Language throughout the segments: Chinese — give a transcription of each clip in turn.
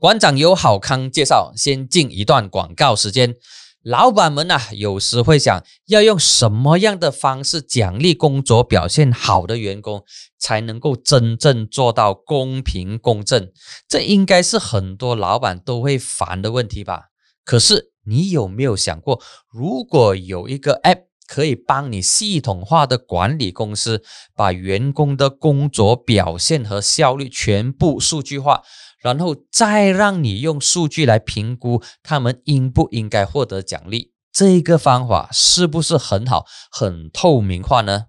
馆长有好康介绍，先进一段广告时间。老板们呐、有时会想要用什么样的方式奖励工作表现好的员工，才能够真正做到公平公正？这应该是很多老板都会烦的问题吧？可是你有没有想过，如果有一个 App 可以帮你系统化的管理公司，把员工的工作表现和效率全部数据化？然后再让你用数据来评估他们应不应该获得奖励，这个方法是不是很好、很透明化呢？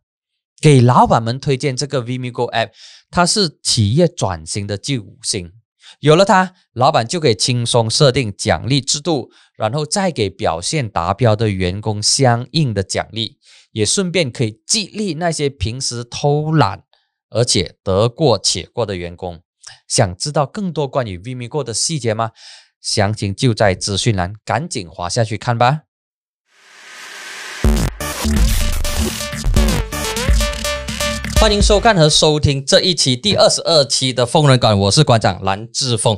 给老板们推荐这个 Vimigo App，它是企业转型的救星。有了它，老板就可以轻松设定奖励制度，然后再给表现达标的员工相应的奖励，也顺便可以激励那些平时偷懒而且得过且过的员工。想知道更多关于 Vimigo 的细节吗？详情就在资讯栏，赶紧滑下去看吧。欢迎收看和收听这一期第二十二期的疯人馆，我是馆长蓝志峰。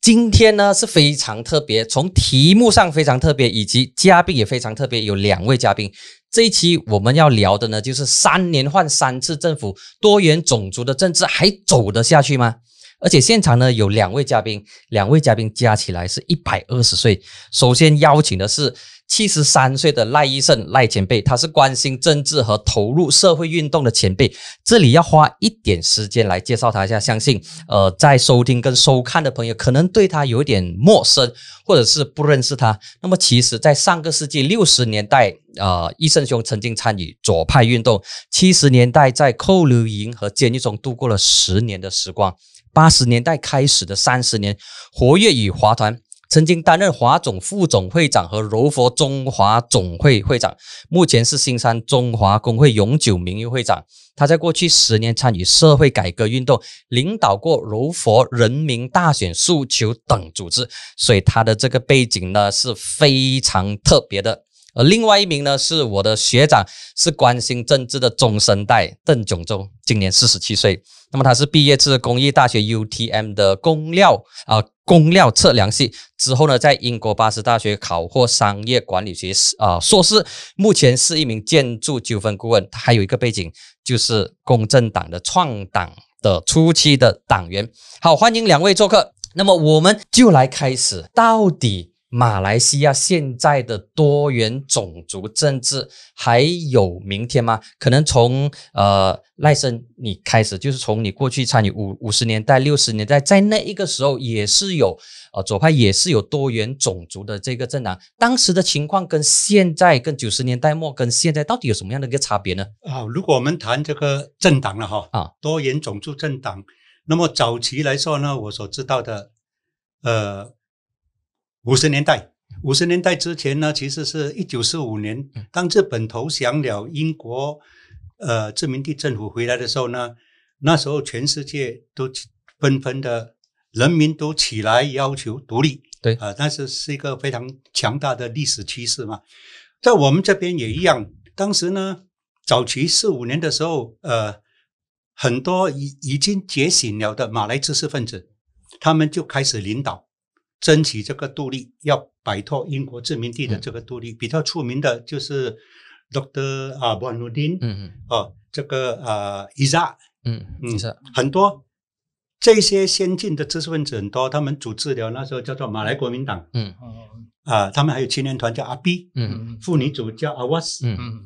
今天呢是非常特别，从题目上非常特别，以及嘉宾也非常特别，有两位嘉宾。这一期我们要聊的呢，就是三年换三次政府，多元种族的政治还走得下去吗？而且现场呢有两位嘉宾，两位嘉宾加起来是一百二十岁。首先邀请的是七十三岁的赖医生赖前辈，他是关心政治和投入社会运动的前辈。这里要花一点时间来介绍他一下，相信呃在收听跟收看的朋友可能对他有点陌生，或者是不认识他。那么其实，在上个世纪六十年代，呃，医生兄曾经参与左派运动；七十年代在扣留营和监狱中度过了十年的时光。八十年代开始的三十年，活跃于华团，曾经担任华总副总会长和柔佛中华总会会长，目前是新山中华工会永久名誉会长。他在过去十年参与社会改革运动，领导过柔佛人民大选诉求等组织，所以他的这个背景呢是非常特别的。而另外一名呢是我的学长，是关心政治的中生代邓炯洲，今年四十七岁。那么他是毕业自工艺大学 UTM 的工料啊工料测量系，之后呢在英国巴斯大学考获商业管理学士啊硕士，目前是一名建筑纠纷顾问。他还有一个背景就是公正党的创党的初期的党员。好，欢迎两位做客。那么我们就来开始，到底。马来西亚现在的多元种族政治还有明天吗？可能从呃赖生你开始，就是从你过去参与五五十年代、六十年代，在那一个时候也是有呃左派，也是有多元种族的这个政党。当时的情况跟现在、跟九十年代末跟现在到底有什么样的一个差别呢？啊，如果我们谈这个政党了哈，啊，多元种族政党，那么早期来说呢，我所知道的，呃。五十年代，五十年代之前呢，其实是一九四五年，当日本投降了英国，呃，殖民地政府回来的时候呢，那时候全世界都纷纷的，人民都起来要求独立，对啊，但是是一个非常强大的历史趋势嘛，在我们这边也一样，当时呢，早期四五年的时候，呃，很多已已经觉醒了的马来知识分子，他们就开始领导。争取这个独立，要摆脱英国殖民地的这个独立，比较出名的就是 Doctor 啊 d i n 嗯嗯，哦，这个呃伊扎，嗯嗯，是很多这些先进的知识分子很多，他们组织了那时候叫做马来国民党，嗯。啊，他们还有青年团叫阿 B，嗯。妇女组叫阿 Was，嗯嗯。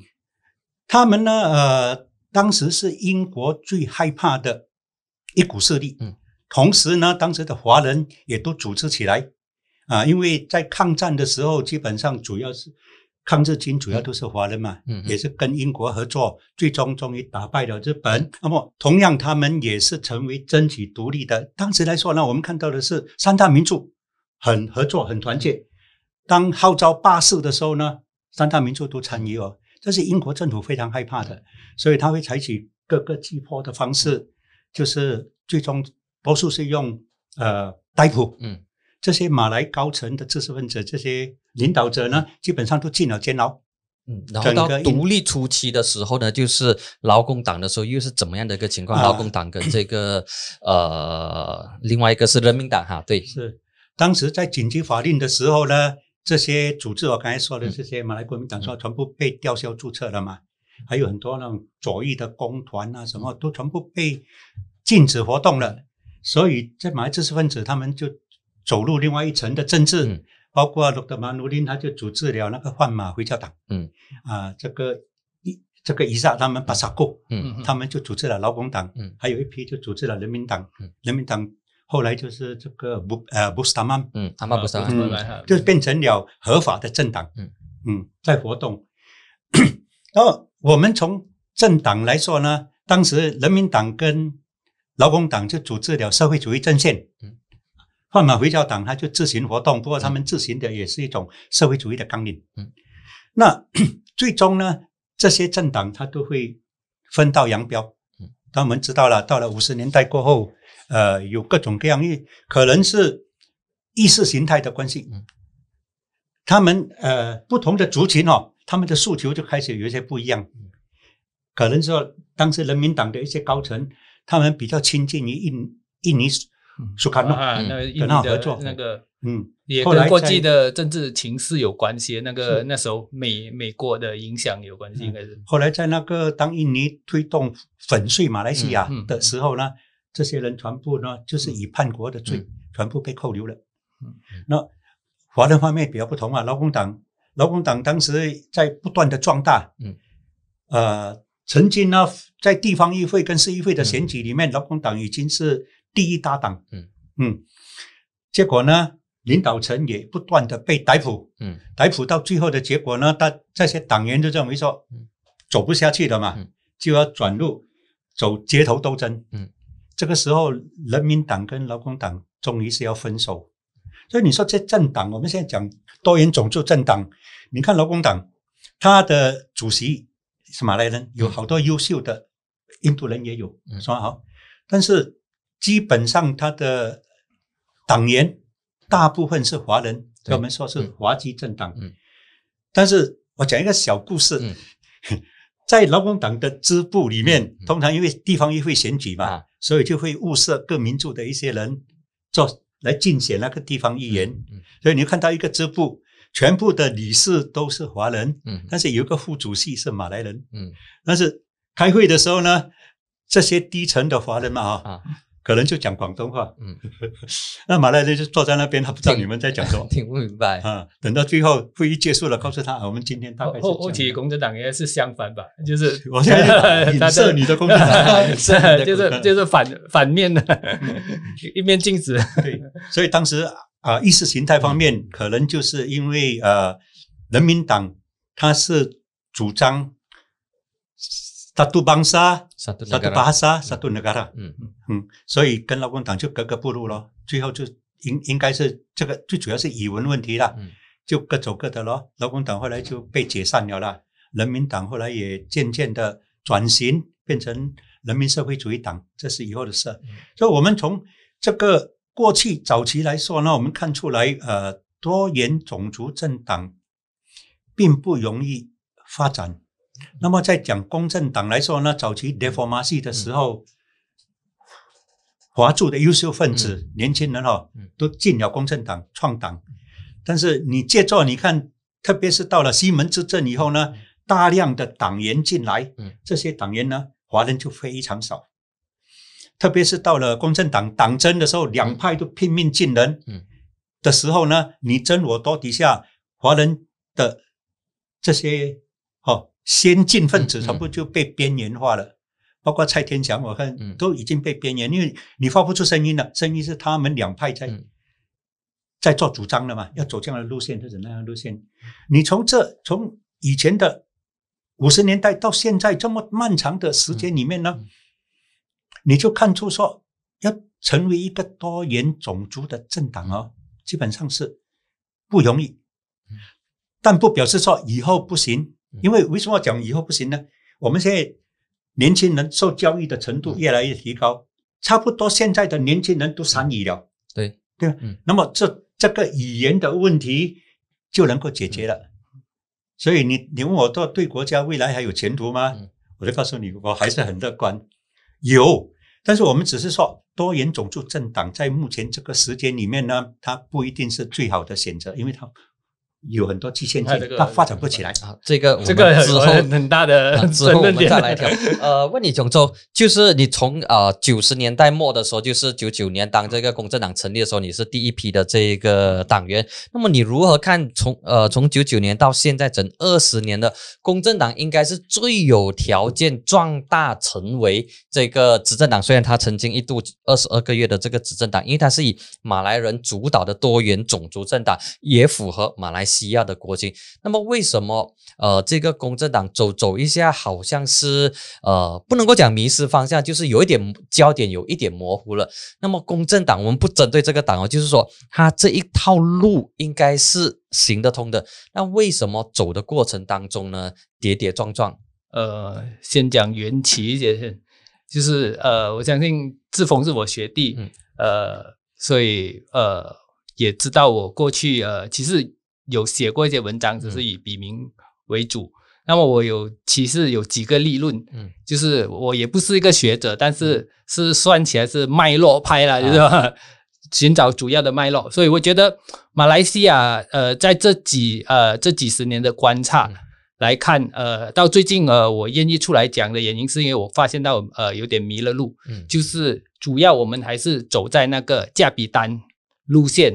他们呢，呃，当时是英国最害怕的一股势力，嗯。同时呢，当时的华人也都组织起来啊，因为在抗战的时候，基本上主要是抗日军主要都是华人嘛，嗯，也是跟英国合作，最终终于打败了日本。那么，同样他们也是成为争取独立的。当时来说呢，我们看到的是三大民族很合作、很团结。当号召罢市的时候呢，三大民族都参与哦，这是英国政府非常害怕的，所以他会采取各个击破的方式，就是最终。多数是用呃逮捕，嗯，这些马来高层的知识分子，这些领导者呢，基本上都进了监牢。嗯，然后到独立初期的时候呢，就是劳工党的时候，又是怎么样的一个情况？劳工党跟这个呃，另外一个是人民党哈，对，是。当时在紧急法令的时候呢，这些组织我刚才说的这些马来国民党说全部被吊销注册了嘛，还有很多那种左翼的工团啊，什么都全部被禁止活动了。所以在马来知识分子他们就走入另外一层的政治，嗯。包括罗德马努林他就组织了那个换马回教党，嗯。啊，这个伊这个伊萨他们巴萨库，嗯。他们就组织了劳工党，嗯。还有一批就组织了人民党，嗯。人民党后来就是这个布呃布斯塔曼，嗯，阿妈不是啊啊嗯来哈就变成了合法的政党，嗯。嗯，在活动。然后我们从政党来说呢，当时人民党跟劳工党就组织了社会主义阵线，嗯，换马回教党他就自行活动，不过他们自行的也是一种社会主义的纲领，嗯，那 最终呢，这些政党它都会分道扬镳，嗯，当我们知道了，到了五十年代过后，呃，有各种各样，可能是意识形态的关系，嗯，他们呃不同的族群哦，他们的诉求就开始有一些不一样，嗯。可能说当时人民党的一些高层，他们比较亲近于印印尼苏卡诺，啊，嗯那个印跟尼的他合作。那个嗯，也跟国际的政治情势有关系。那个是。那时候美美国的影响有关系，嗯。应该是。后来在那个当印尼推动粉碎马来西亚的时候呢，这些人全部呢就是以叛国的罪、嗯。全部被扣留了。嗯那华人方面比较不同啊，劳工党，劳工党当时在不断的壮大，嗯，呃，曾经呢在地方议会跟市议会的嗯选举里面，劳工党已经是第一大党，嗯。嗯，结果呢，领导层也不断的被逮捕，嗯。逮捕到最后的结果呢，他这些党员就认为说嗯，走不下去了嘛，嗯。就要转入走街头斗争。嗯，这个时候，人民党跟劳工党终于是要分手。所以你说这政党，我们现在讲多元种族政党，你看劳工党，他的主席是马来人，有好多优秀的印度人也有，是吧？好，但是基本上他的党员大部分是华人，我们说是嗯。华籍政党。嗯。但是我讲一个小故事，嗯。在劳工党的支部里面，嗯通常因为地方议会选举嘛，啊。所以就会物色各民族的一些人做来竞选那个地方议员。嗯。所以你看到一个支部，全部的理事都是华人，嗯。但是有一个副主席是马来人。嗯。但是开会的时候呢，这些低层的华人嘛啊，啊。可能就讲广东话，嗯，那马来人就坐在那边，他不知道你们在讲。什 么听不明白，啊。等到最后会议结束了，告诉他，啊我们今天大概是后后期这样。的公正党应该是相反吧，就是我现在他 影射你的共产党。是就是就是反反面的，一面镜子。对，所以当时啊、意识形态方面，可能就是因为呃，人民党它是主张 satu bangsa、satu satu negara bahasa、satu negara，嗯嗯，所以跟劳工党就格格不入咯。最后就应应该是这个最主要是语文问题啦，嗯就各走各的咯。劳工党后来就被解散了啦，人民党后来也渐渐的转型变成人民社会主义党，这是以后的事。所以，我们从这个过去早期来说呢，我们看出来，呃，多元种族政党并不容易发展。那么，在讲公正党来说呢，早期 deformasi 的时候，华驻的优秀分子、年轻人哈、嗯都进了公正党创党。但是你借助你看，特别是到了西门之政以后呢，大量的党员进来，嗯这些党员呢，华人就非常少。特别是到了公正党党争的时候，两派都拼命进人，嗯。的时候呢，你争我夺底下，华人的这些哦先进分子嗯嗯。全部就被边缘化了。包括蔡天祥，我看嗯。都已经被边缘，因为你发不出声音了，声音是他们两派在、嗯。在做主张的嘛，要走这样的路线或者那样的路线。你从这从以前的五十年代到现在这么漫长的时间里面呢，嗯你就看出说，要成为一个多元种族的政党哦，基本上是不容易嗯。但不表示说以后不行嗯，因为为什么讲以后不行呢？我们现在年轻人受教育的程度越来越提高，差不多现在的年轻人都三语了。对对那么这这个语言的问题就能够解决了。所以你你问我说对国家未来还有前途吗？嗯我就告诉你，我还是很乐观，有，但是我们只是说多元种族政党在目前这个时间里面呢，它不一定是最好的选择，因为它有很多局限性它这，个它发展不起来。啊，这个这个们之后很很大的啊 之后我们争论点再来挑。呃，问你炯州，就是你从呃九十年代末的时候，就是九九年当这个公正党成立的时候，你是第一批的这个党员。那么你如何看从呃从九九年到现在整二十年的公正党，应该是最有条件壮大成为这个执政党。虽然他曾经一度二十二个月的这个执政党，因为它是以马来人主导的多元种族政党，也符合马来西亚的国情。那么为什么呃这个公正党走走一下，好像是呃不能够讲迷失方向，就是有一点焦点有一点模糊了。那么公正党我们不针对这个党哦，就是说他这一套路应该是行得通的。那为什么走的过程当中呢，跌跌撞撞？呃，先讲缘起一些，就是呃，我相信志峰是我学弟，嗯呃，所以呃也知道我过去呃其实有写过一些文章，只是以笔名为主。那么我有其实有几个立论，嗯就是我也不是一个学者，但是是算起来是脉络派了，就是吧 寻找主要的脉络。所以我觉得马来西亚呃在这几呃这几十年的观察。嗯来看，呃，到最近呃，我愿意出来讲的原因，是因为我发现到呃有点迷了路，嗯就是主要我们还是走在那个价比单路线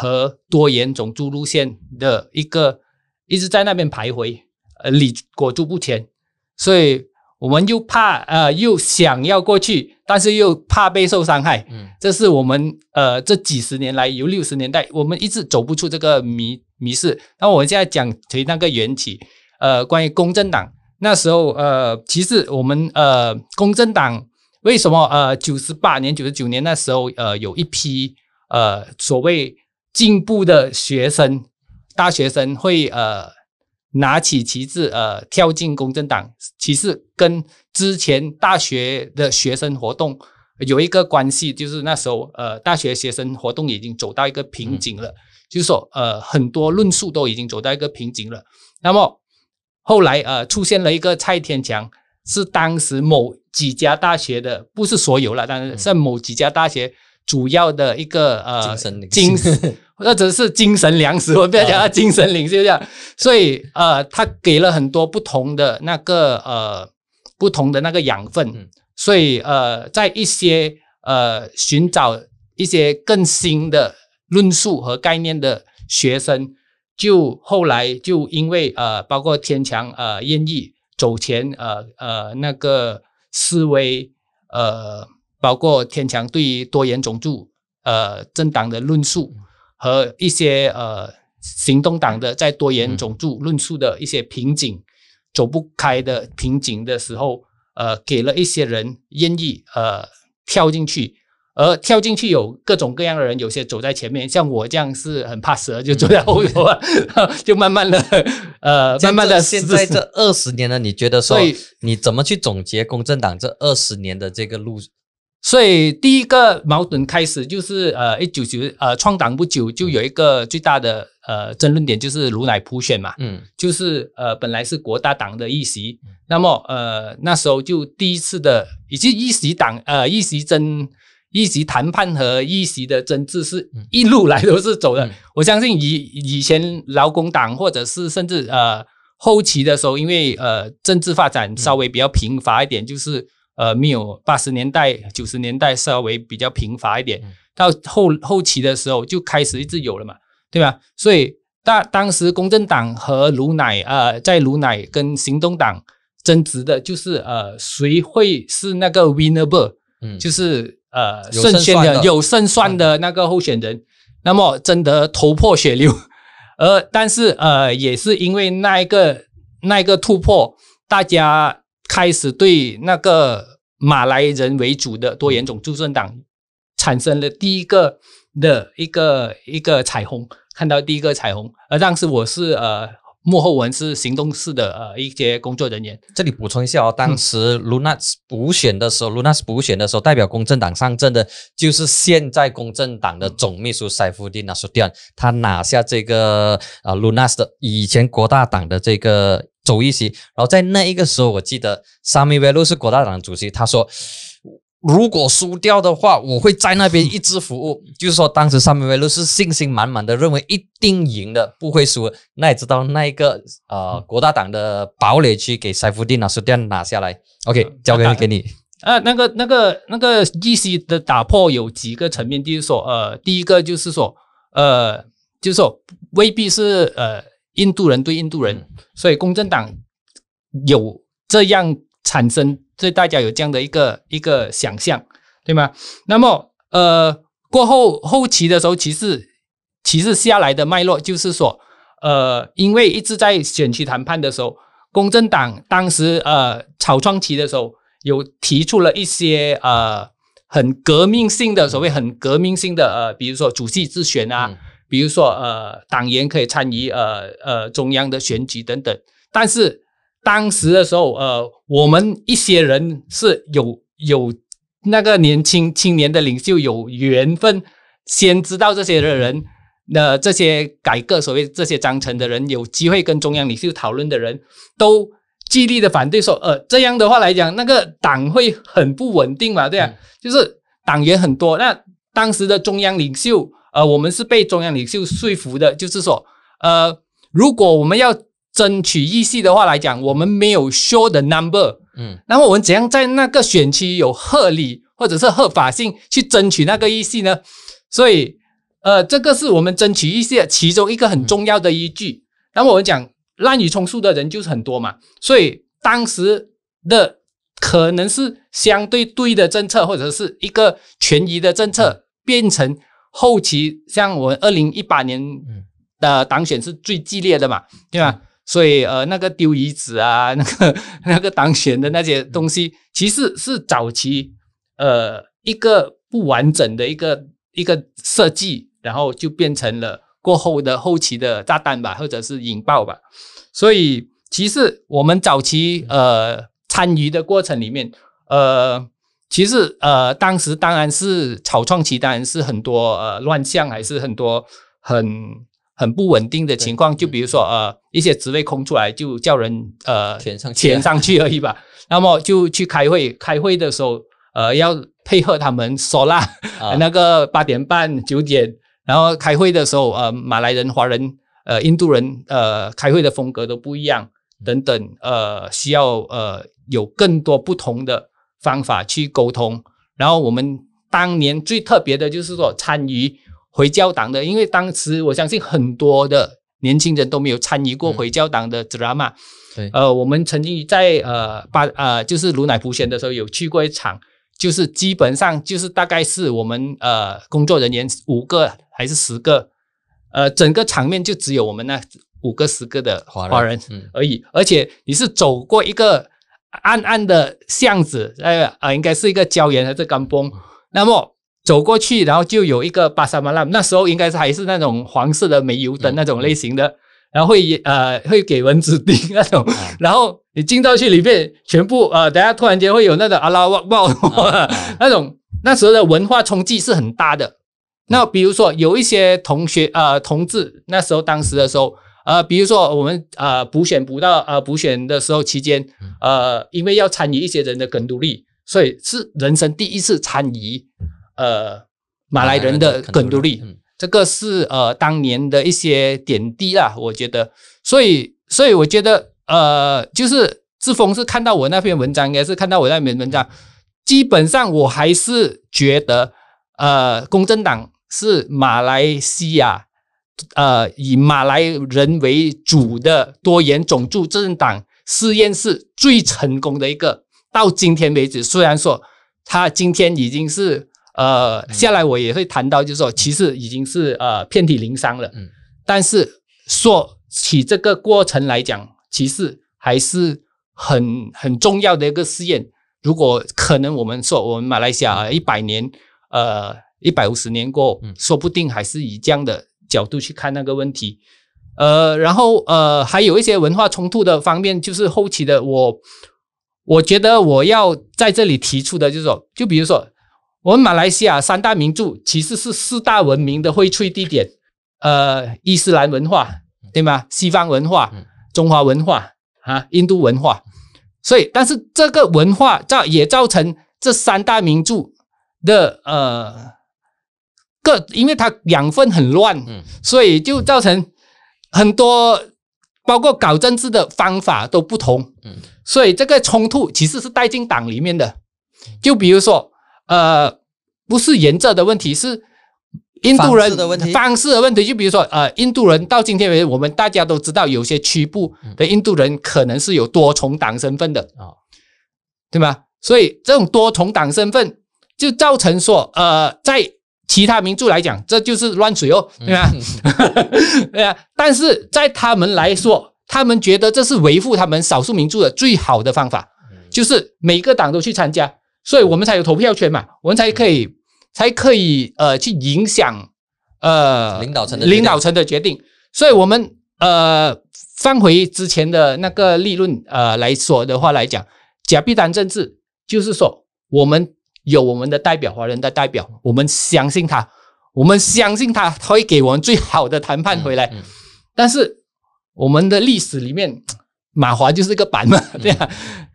和多元种族路线的一个一直在那边徘徊，呃，理裹足不前，所以我们又怕呃又想要过去，但是又怕被受伤害，嗯。这是我们呃这几十年来，由六十年代，我们一直走不出这个迷迷失。那我现在讲回那个缘起，呃，关于公正党。那时候，呃，其实我们呃公正党为什么呃九十八年、九十九年那时候，呃有一批呃所谓进步的学生、大学生会呃拿起旗帜呃跳进公正党，其实跟之前大学的学生活动有一个关系，就是那时候呃大学学生活动已经走到一个瓶颈了，就是说呃很多论述都已经走到一个瓶颈了。那么后来呃出现了一个蔡天强，是当时某几家大学的，不是所有了，但是是某几家大学主要的一个呃精神领精袖或者是精神粮食，我不要讲他精神领袖这样。所以呃，他给了很多不同的那个呃不同的那个养分，嗯。所以呃，在一些呃寻找一些更新的论述和概念的学生，就后来就因为呃，包括天强呃愿意走前呃呃那个思维呃，包括天强对于多元种族呃政党的论述和一些呃行动党的在多元种族论述的一些瓶颈、走不开的瓶颈的时候，呃，给了一些人愿意呃跳进去。而跳进去有各种各样的人，有些走在前面，像我这样是很怕蛇，就走在后头啊，就慢慢的呃，慢慢的现在这二十年呢，你觉得说你怎么去总结公正党这二十年的这个路？所以第一个矛盾开始就是呃一九九呃创党不久就有一个最大的呃争论点就是卢乃普选嘛，嗯。就是呃本来是国大党的议席，那么呃那时候就第一次的以及议席党呃议席争议席谈判和议席的争执是一路来都是走的。嗯。我相信以以前劳工党或者是甚至呃后期的时候，因为呃政治发展稍微比较贫乏一点，就是呃没有八十年代九十年代稍微比较贫乏一点，嗯。到后后期的时候就开始一直有了嘛，对吧？所以当当时公正党和卢乃呃在卢乃跟行动党争执的就是呃谁会是那个 winnable，嗯，就是呃胜算的的有胜算的那个候选人，那么争得头破血流，而但是呃也是因为那一个那一个突破，大家开始对那个马来人为主的多元种驻政党产生了第一个的一个一个彩虹，看到第一个彩虹，而当时我是呃幕后文是行动室的呃一些工作人员，这里补充一下哦，当时 Lunas 补选的时候、l u n a s 补选的时候，代表公正党上阵的就是现在公正党的总秘书塞夫丁纳苏迪安，他拿下这个呃 Lunas 的以前国大党的这个州议席，然后在那一个时候，我记得 Sami Velu 是国大党主席，他说。如果输掉的话，我会在那边 一直服务。就是说，当时三梅威路是信心满满的，认为一定赢的，不会输。那也知道那一个呃国大党的堡垒区给塞夫丁拿输掉拿下来。OK，交给给你。呃，那个、那个、那个 GC 的打破有几个层面，就是说，呃，第一个就是说，呃，就是说未必是呃印度人对印度人，所以公正党有这样产生，对大家有这样的一个一个想象，对吗？那么，呃，过后后期的时候，其实其实下来的脉络就是说，呃，因为一直在选区谈判的时候，公正党当时呃草创期的时候。有提出了一些呃很革命性的所谓很革命性的呃，比如说主席自选啊，比如说呃党员可以参与呃呃中央的选举等等。但是当时的时候，呃，我们一些人是有有那个年轻青年的领袖有缘分，先知道这些的人，那这些改革所谓这些章程的人，有机会跟中央领袖讨论的人都。极力的反对说，呃，这样的话来讲，那个党会很不稳定嘛，对啊，就是党员很多。那当时的中央领袖，呃，我们是被中央领袖说服的，就是说，呃，如果我们要争取议席的话来讲，我们没有 show the number，嗯，那么我们怎样在那个选区有合理或者是合法性去争取那个议席呢？所以，呃，这个是我们争取议席的其中一个很重要的依据。那么我们讲。滥竽充数的人就是很多嘛，所以当时的可能是相对对的政策，或者是一个权宜的政策，变成后期像我二零一八年的党选是最激烈的嘛，对吧？所以呃，那个丢椅子啊，那个那个当选的那些东西，其实是早期呃一个不完整的一个一个设计，然后就变成了。过后的后期的炸弹吧，或者是引爆吧，所以其实我们早期呃参与的过程里面，呃，其实呃当时当然是草创期，当然是很多呃乱象，还是很多很很不稳定的情况。就比如说呃一些职位空出来，就叫人呃填上填上去而已吧。那么就去开会，开会的时候呃要配合他们说啦，那个八点半九点。然后开会的时候，呃，马来人、华人、呃，印度人，呃，开会的风格都不一样，等等，呃，需要呃有更多不同的方法去沟通。然后我们当年最特别的就是说参与回教党的，因为当时我相信很多的年轻人都没有参与过回教党的 drama。对，呃，我们曾经在呃巴呃就是卢乃普选的时候有去过一场。就是基本上就是大概是我们呃工作人员五个还是十个，呃整个场面就只有我们那五个十个的华人而已，而且你是走过一个暗暗的巷子，呃呃应该是一个胶原还是干崩，那么走过去，然后就有一个巴沙马拉，那时候应该是还是那种黄色的煤油灯那种类型的。然后会呃会给蚊子叮那种，然后你进到去里面，全部呃等下突然间会有那种阿拉哇爆那种，那时候的文化冲击是很大的。那比如说有一些同学呃同志，那时候当时的时候呃，比如说我们呃补选补到呃补选的时候期间，呃因为要参与一些人的梗独立，所以是人生第一次参与呃马来人的梗独立。这个是呃当年的一些点滴啦，我觉得，所以所以我觉得呃，就是志峰是看到我那篇文章，应该是看到我那篇文章，基本上我还是觉得呃，公正党是马来西亚呃以马来人为主的多元种族政党试验是最成功的一个，到今天为止，虽然说他今天已经是。呃，下来我也会谈到，就是说，其实已经是呃遍体鳞伤了。嗯，但是说起这个过程来讲，其实还是很很重要的一个试验。如果可能，我们说我们马来西亚一百年，呃一百五十年过，说不定还是以这样的角度去看那个问题。呃，然后呃还有一些文化冲突的方面，就是后期的我，我觉得我要在这里提出的就是说，就比如说。我们马来西亚三大名著其实是四大文明的荟萃地点，呃，伊斯兰文化对吗？西方文化、中华文化啊，印度文化。所以，但是这个文化造也造成这三大名著的呃各，因为它养分很乱，嗯所以就造成很多包括搞政治的方法都不同，嗯所以这个冲突其实是带进党里面的。就比如说，呃，不是原则的问题，是印度人的问题方式的问题。就比如说，呃，印度人到今天为止，我们大家都知道，有些区部的印度人可能是有多重党身份的，啊对吗？所以这种多重党身份就造成说，呃，在其他民族来讲，这就是乱水哦，对吧？对啊，但是在他们来说，他们觉得这是维护他们少数民族的最好的方法，就是每个党都去参加，所以我们才有投票权嘛，我们才可以才可以呃去影响呃领导层的决定。领导层的决定，所以我们呃放回之前的那个立论呃来说的话来讲，假币单政治就是说我们有我们的代表，华人的代表，我们相信他，我们相信他会给我们最好的谈判回来。嗯嗯但是我们的历史里面，马华就是一个板嘛，对呀、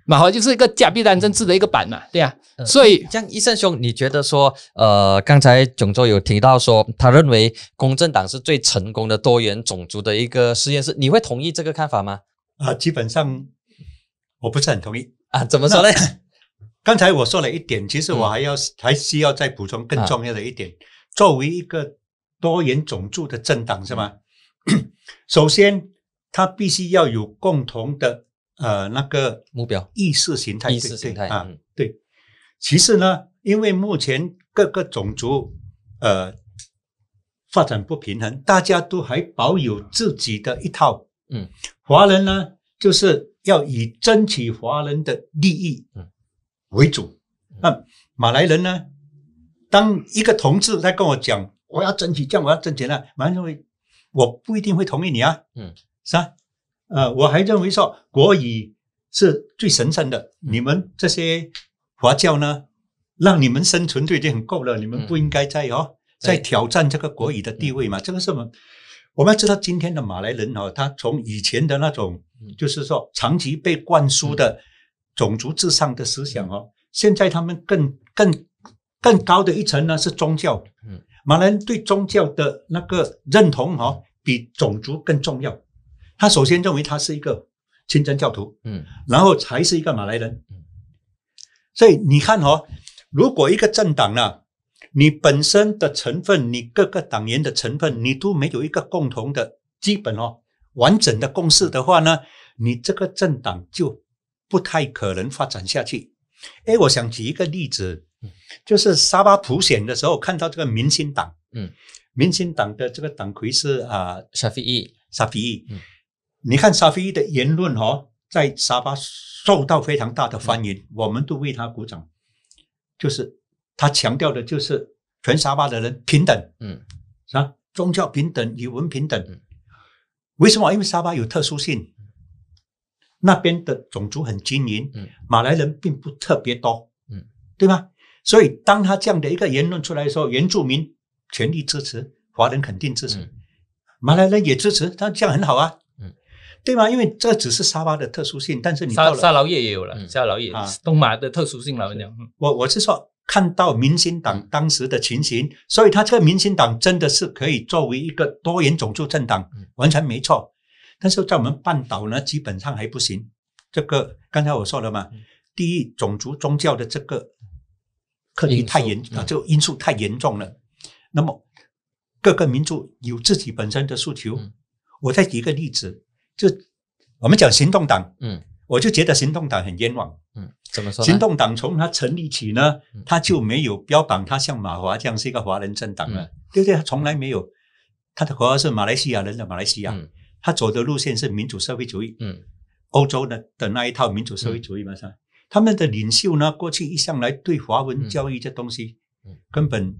马华就是一个假币单政治的一个板嘛，对呀、呃所以这样，医生兄，你觉得说，呃，刚才囧州有提到说，他认为公正党是最成功的多元种族的一个实验室，你会同意这个看法吗？啊，基本上我不是很同意。啊，怎么说呢？刚才我说了一点，其实我嗯还要、还需要再补充更重要的一点。作为一个多元种族的政党，是吗？首先，他必须要有共同的呃那个目标意识形态，意对识形态对啊嗯，对。其次呢，因为目前各个种族呃发展不平衡，大家都还保有自己的一套。嗯，华人呢，就是要以争取华人的利益嗯为主。那马来人呢，当一个同志在跟我讲我要争取这样，我要争取那，马来人认为我不一定会同意你啊。嗯，是啊。呃，我还认为说国语是最神圣的，嗯你们这些华教呢，让你们生存就已经很够了，你们嗯不应该再哦对再挑战这个国语的地位嘛。这个是我们我们要知道今天的马来人哦，他从以前的那种嗯就是说长期被灌输的种族至上的思想哦，现在他们更更更高的一层呢是宗教。嗯，马来人对宗教的那个认同哦，比种族更重要。他首先认为他是一个清真教徒，嗯然后才是一个马来人嗯。所以你看哦，如果一个政党呢，你本身的成分，你各个党员的成分，你都没有一个共同的基本哦完整的共识的话呢，你这个政党就不太可能发展下去。哎，我想举一个例子，就是沙巴普选的时候看到这个民进党，嗯，民进党的这个党魁是啊、，Shafi'i，沙菲伊。嗯你看沙菲伊的言论哦，在沙巴受到非常大的欢迎，我们都为他鼓掌。就是他强调的就是全沙巴的人平等，嗯是吧？宗教平等，语文平等嗯。为什么？因为沙巴有特殊性，那边的种族很均匀，嗯马来人并不特别多，嗯，对吧？所以当他这样的一个言论出来的时候，原住民全力支持，华人肯定支持。嗯马来人也支持，他这样很好啊，嗯，对吗？因为这只是沙巴的特殊性，但是你到了沙沙劳越也有了，嗯沙劳越啊东马的特殊性了，我讲，嗯我我是说看到民进党当时的情形，所以他这个民进党真的是可以作为一个多元种族政党嗯，完全没错。但是在我们半岛呢，基本上还不行。这个刚才我说了嘛嗯，第一，种族宗教的这个课题太严啊，这个因素太严重了。那么各个民族有自己本身的诉求嗯。我再举一个例子，就我们讲行动党，嗯我就觉得行动党很冤枉。嗯，怎么说？行动党从它成立起呢嗯，它就没有标榜它像马华这样是一个华人政党了，对不对？它从来没有，它的口号是马来西亚人的马来西亚，嗯它走的路线是民主社会主义，嗯欧洲的的那一套民主社会主义嘛，是吧？他们的领袖呢，过去一向来对华文教育这东西嗯，根本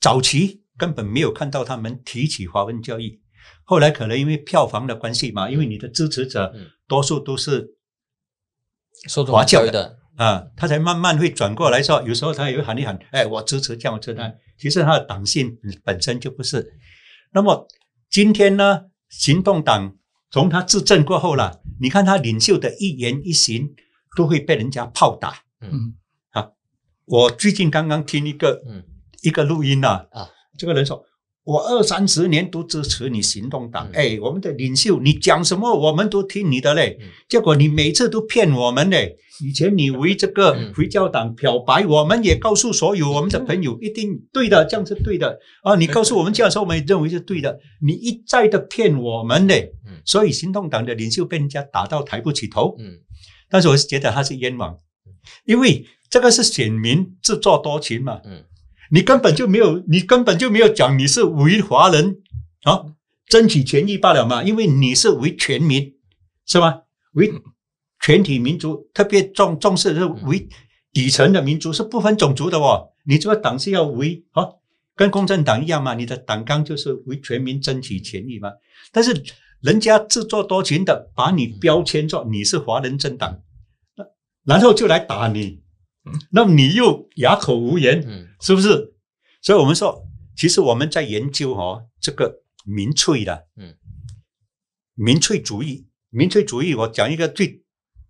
早期根本没有看到他们提起华文教育。后来可能因为票房的关系嘛，因为你的支持者嗯多数都是华教的啊，他才慢慢会转过来说，有时候他也会喊一喊，哎，我支持这样，我支持那。其实他的党性本身就不是。那么今天呢，行动党从他执政过后了，你看他领袖的一言一行都会被人家炮打。嗯我最近刚刚听一个嗯一个录音呐、啊这个人说。我二三十年都支持你行动党，嗯哎，我们的领袖，你讲什么我们都听你的嘞。嗯结果你每次都骗我们嘞。以前你为这个嗯回教党漂白，我们也告诉所有我们的朋友，一定对的，这样是对的啊。你告诉我们这样说，我们也认为是对的。你一再的骗我们嘞嗯，所以行动党的领袖被人家打到抬不起头。嗯但是我是觉得他是冤枉，因为这个是选民自作多情嘛。嗯你根本就没有，你根本就没有讲你是为华人啊争取权益罢了嘛，因为你是为全民，是吧？为全体民族，特别重重视是为底层的民族，是不分种族的哦。你这个党是要为啊，跟共产党一样嘛，你的党纲就是为全民争取权益嘛。但是人家自作多情的把你标签作你是华人政党，那然后就来打你，那么你又哑口无言。嗯是不是？所以我们说，其实我们在研究哦，这个民粹的，嗯，民粹主义，民粹主义，我讲一个最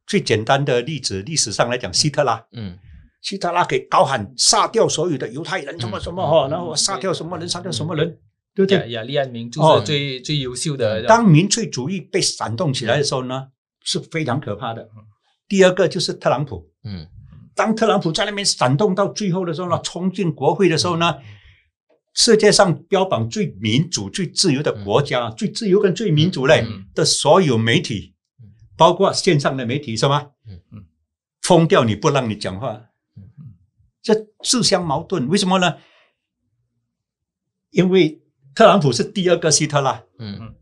最简单的例子，历史上来讲，希特拉，嗯。希特拉给高喊杀掉所有的犹太人，什么什么哈，嗯然后杀掉什么人，杀掉什么人，对不雅对？雅利安民就哦。是最、最优秀的。当民粹主义被煽动起来的时候呢，是非常可怕的。第二个就是特朗普，嗯。当特朗普在那边煽动到最后的时候呢，冲进国会的时候呢，世界上标榜最民主、最自由的国家，最自由跟最民主嘞嗯。的所有媒体，包括线上的媒体，是吗？嗯嗯封掉你不让你讲话嗯，这自相矛盾。为什么呢？因为特朗普是第二个希特拉，嗯。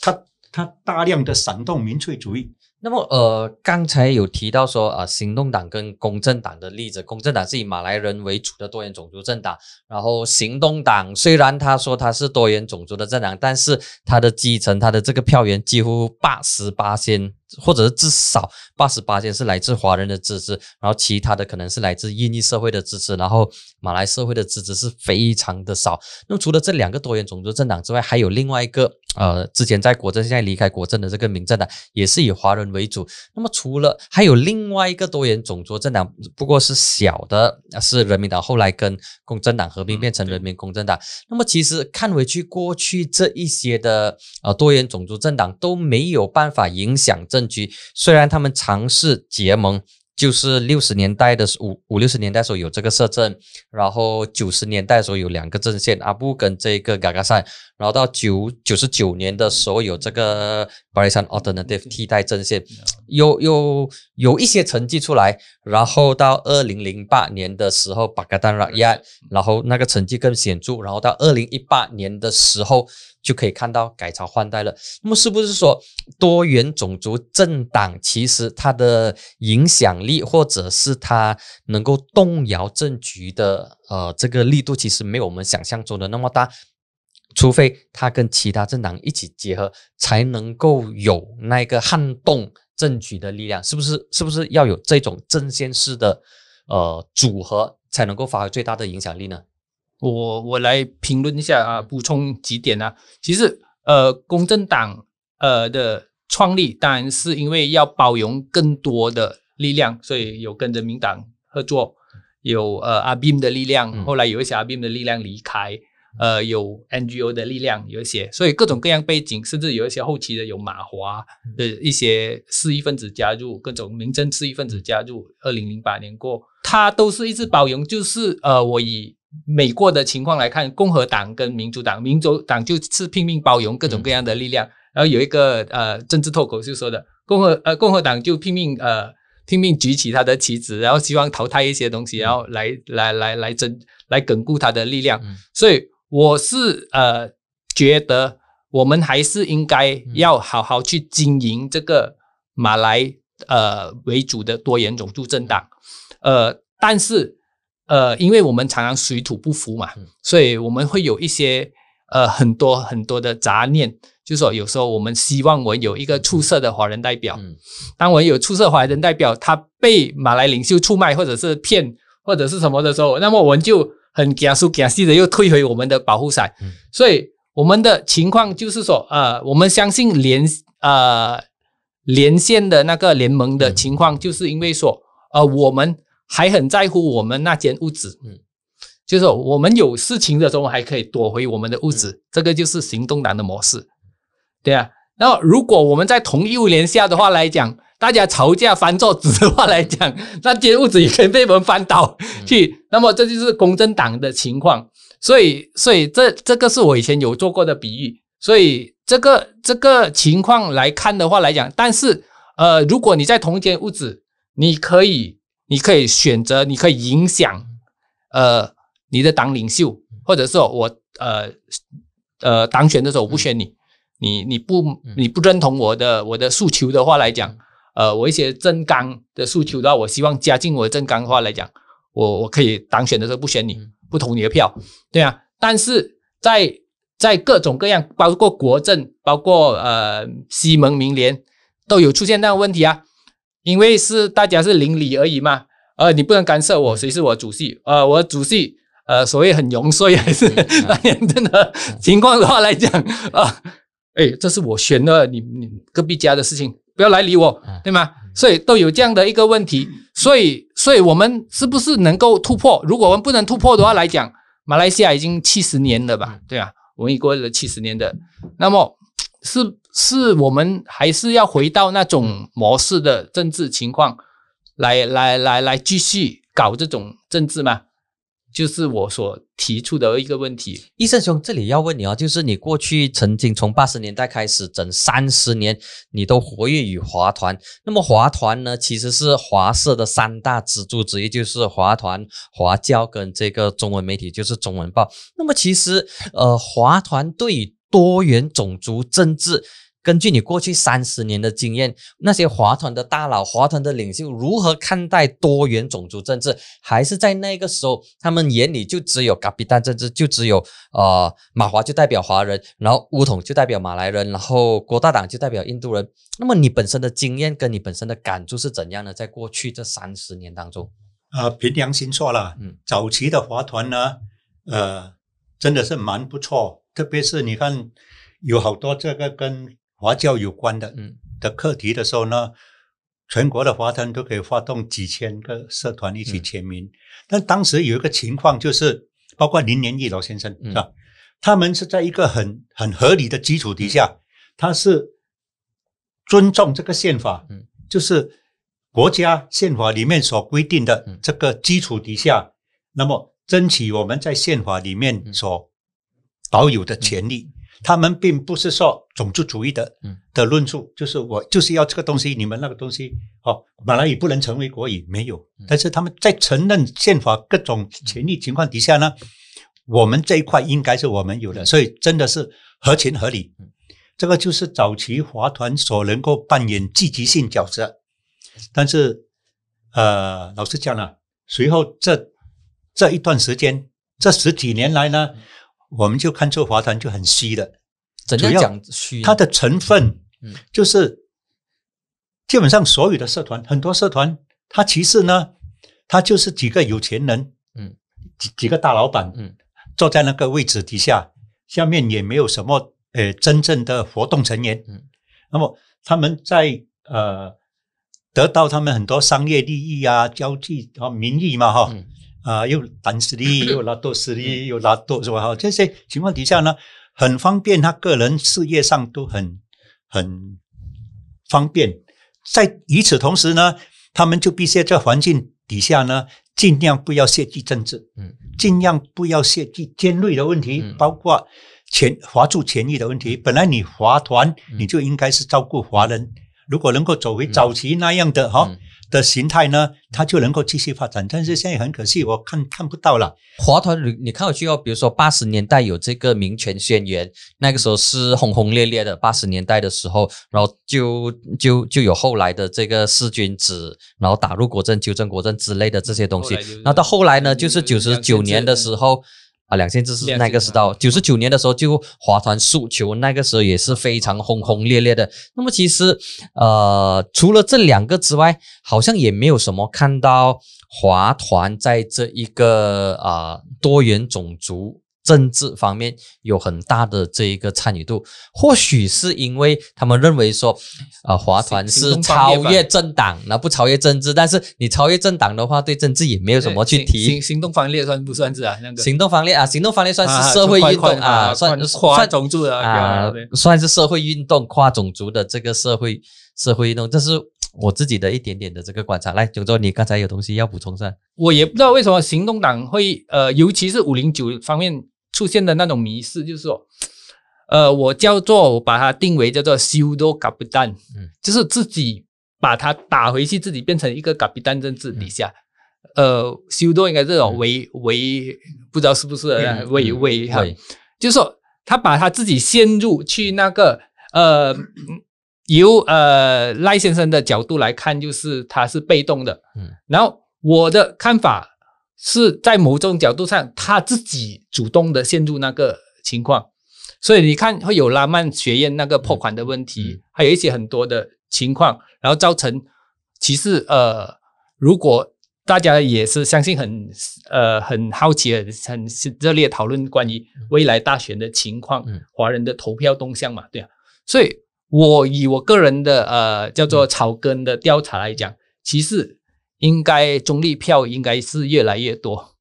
他他大量的煽动民粹主义，那么呃，刚才有提到说啊、行动党跟公正党的例子，公正党是以马来人为主的多元种族政党，然后行动党虽然他说他是多元种族的政党，但是他的基层他的这个票源几乎八十八先，或者是至少八十八先是来自华人的支持，然后其他的可能是来自印裔社会的支持，然后马来社会的支持是非常的少。那么除了这两个多元种族政党之外，还有另外一个呃，之前在国政现在离开国政的这个民政党，也是以华人为主。那么除了还有另外一个多元种族政党，不过是小的，是人民党后来跟公正党合并变成人民公正党。那么其实看回去，过去这一些的呃多元种族政党都没有办法影响政局，虽然他们尝试结盟。就是六十年代的五五六十年代的时候有这个摄政，然后九十年代的时候有两个阵线，阿布跟这个嘎嘎赛，然后到九九十九年的时候有这个 Barisan Alternative 替代阵线，有有有一些成绩出来，然后到二零零八年的时候，巴格丹拉亚，然后那个成绩更显著，然后到二零一八年的时候就可以看到改朝换代了。那么是不是说多元种族政党其实它的影响力，或者是它能够动摇政局的呃这个力度，其实没有我们想象中的那么大？除非它跟其他政党一起结合，才能够有那个撼动政局的力量，是不是？是不是要有这种阵线式的呃组合，才能够发挥最大的影响力呢？我我来评论一下啊，补充几点啊。其实呃，公正党呃的创立当然是因为要包容更多的力量，所以有跟人民党合作，有呃阿 Bim 的力量，嗯后来有一些阿 Bim 的力量离开。呃，有 NGO 的力量，有一些，所以各种各样背景，甚至有一些后期的有马华的一些势力分子加入，各种民政势力分子加入。二零零八年过，他都是一直包容，就是呃，我以美国的情况来看，共和党跟民主党，民主党就是拼命包容各种各样的力量，然后有一个呃政治脱口秀说的，共和呃共和党就拼命呃拼命举起他的旗帜，然后希望淘汰一些东西，然后来来来来争来巩固他的力量，所以我是呃觉得我们还是应该要好好去经营这个马来呃为主的多元种族政党，呃，但是呃，因为我们常常水土不服嘛嗯，所以我们会有一些呃很多很多的杂念，就是说有时候我们希望我有一个出色的华人代表，嗯。当我有出色华人代表，他被马来领袖出卖或者是骗或者是什么的时候，那么我们就很加速加细的又退回我们的保护伞。嗯。所以我们的情况就是说，呃，我们相信连呃连线的那个联盟的嗯。情况，就是因为说，呃，我们还很在乎我们那间屋子，嗯，就是我们有事情的时候还可以躲回我们的屋子，这个就是行动党的模式，对啊。然后如果我们在同一屋檐下的话来讲，大家吵架翻桌子的话来讲，那间屋子也可以被我们翻倒去。那么这就是公正党的情况。所以，所以这这个是我以前有做过的比喻。所以这个这个情况来看的话来讲，但是呃，如果你在同一间屋子，你可以你可以选择，你可以影响呃你的党领袖，或者说我呃呃当选的时候我不选你，你你不你不认同我的我的诉求的话来讲。呃，我一些政纲的诉求的话，我希望加进我的政纲的话来讲，我我可以当选的时候不选你，不投你的票，对啊。但是在在各种各样，包括国政，包括呃西蒙民联，都有出现那样问题啊。因为是大家是邻里而已嘛，呃，你不能干涉我，谁是我主席？呃，我主席呃，所谓很容税还是那样真的情况的话来讲啊，哎，这是我选的，你你隔壁家的事情。不要来理我，对吗？所以都有这样的一个问题，所以，所以我们是不是能够突破？如果我们不能突破的话来讲，马来西亚已经七十年了吧？对啊，我们过了七十年的，那么是是我们还是要回到那种模式的政治情况，来来来来继续搞这种政治吗？就是我所提出的一个问题，医生兄，这里要问你啊，就是你过去曾经从八十年代开始，整三十年，你都活跃于华团。那么华团呢，其实是华社的三大支柱之一，就是华团、华教跟这个中文媒体，就是中文报。那么其实，呃，华团对多元种族政治。根据你过去三十年的经验，那些华团的大佬、华团的领袖如何看待多元种族政治？还是在那个时候，他们眼里就只有嘎比丹政治，就只有呃马华就代表华人，然后乌统就代表马来人，然后国大党就代表印度人。那么你本身的经验跟你本身的感触是怎样的？在过去这三十年当中，呃，凭良心说了，嗯，早期的华团呢，呃，真的是蛮不错，特别是你看有好多这个跟华教有关的的课题的时候呢，全国的华团都可以发动几千个社团一起签名。但当时有一个情况，就是包括林年义老先生是吧？他们是在一个很很合理的基础底下，他是尊重这个宪法，就是国家宪法里面所规定的这个基础底下，那么争取我们在宪法里面所保有的权利。他们并不是说种族主义的的论述，就是我就是要这个东西，你们那个东西，哦，马来语不能成为国语，没有。但是他们在承认宪法各种权利情况底下呢，我们这一块应该是我们有的，所以真的是合情合理。这个就是早期华团所能够扮演积极性角色。但是，呃，老实讲了，随后这这一段时间，这十几年来呢。我们就看这华团就很虚了，怎样讲虚？它的成分，嗯，就是基本上所有的社团，很多社团，它其实呢，它就是几个有钱人，嗯，几几个大老板，嗯，坐在那个位置底下，下面也没有什么呃真正的活动成员，嗯，那么他们在呃得到他们很多商业利益啊、交际啊、名义嘛，哈。啊，又胆实力，又拉多实力，又拉多是吧？哈，这些情况底下呢，很方便，他个人事业上都很很方便。在与此同时呢，他们就必须在环境底下呢，尽量不要涉及政治，嗯，尽量不要涉及尖锐的问题，包括权华族权益的问题。本来你华团，你就应该是照顾华人，如果能够走回早期那样的哈。的形态呢，它就能够继续发展，但是现在很可惜，我看看不到了。华团，你你看回去哦，比如说八十年代有这个民权宣言，那个时候是轰轰烈烈的。八十年代的时候，然后就就就有后来的这个四君子，然后打入国政、纠正国政之类的这些东西。那到后来呢，就是九十九年的时候。啊，两千字是那个时候，九十九年的时候就华团诉求，那个时候也是非常轰轰烈烈的。那么其实，呃，除了这两个之外，好像也没有什么看到华团在这一个啊多元种族。政治方面有很大的这一个参与度，或许是因为他们认为说，呃，华团是超越政党，那不超越政治，但是你超越政党的话，对政治也没有什么去提行。行动方列算不算是啊？那个行动方面啊，行动方面算啊是社会运动啊，算跨算种族的啊，算是社会运动、跨种族的这个社会社会运动，这是我自己的一点点的这个观察。来，九州，你刚才有东西要补充是吧？我也不知道为什么行动党会呃，尤其是五零九方面出现的那种迷失，就是说，呃，我叫做我把它定为叫做修多嘎布蛋，嗯。就是自己把它打回去，自己变成一个嘎比蛋政治底下。呃，修多应该这种嗯。为为不知道是不是为嗯为哈，就是说他把他自己陷入去那个呃，由呃赖先生的角度来看，就是他是被动的，嗯。然后我的看法是在某种角度上，他自己主动的陷入那个情况，所以你看会有拉曼学院那个破款的问题，嗯。还有一些很多的情况，然后造成其实呃，如果大家也是相信很呃很好奇、很很热烈讨论关于未来大选的情况，嗯。华人的投票动向嘛，对啊，所以我以我个人的呃叫做草根的调查来讲，其实应该中立票应该是越来越多。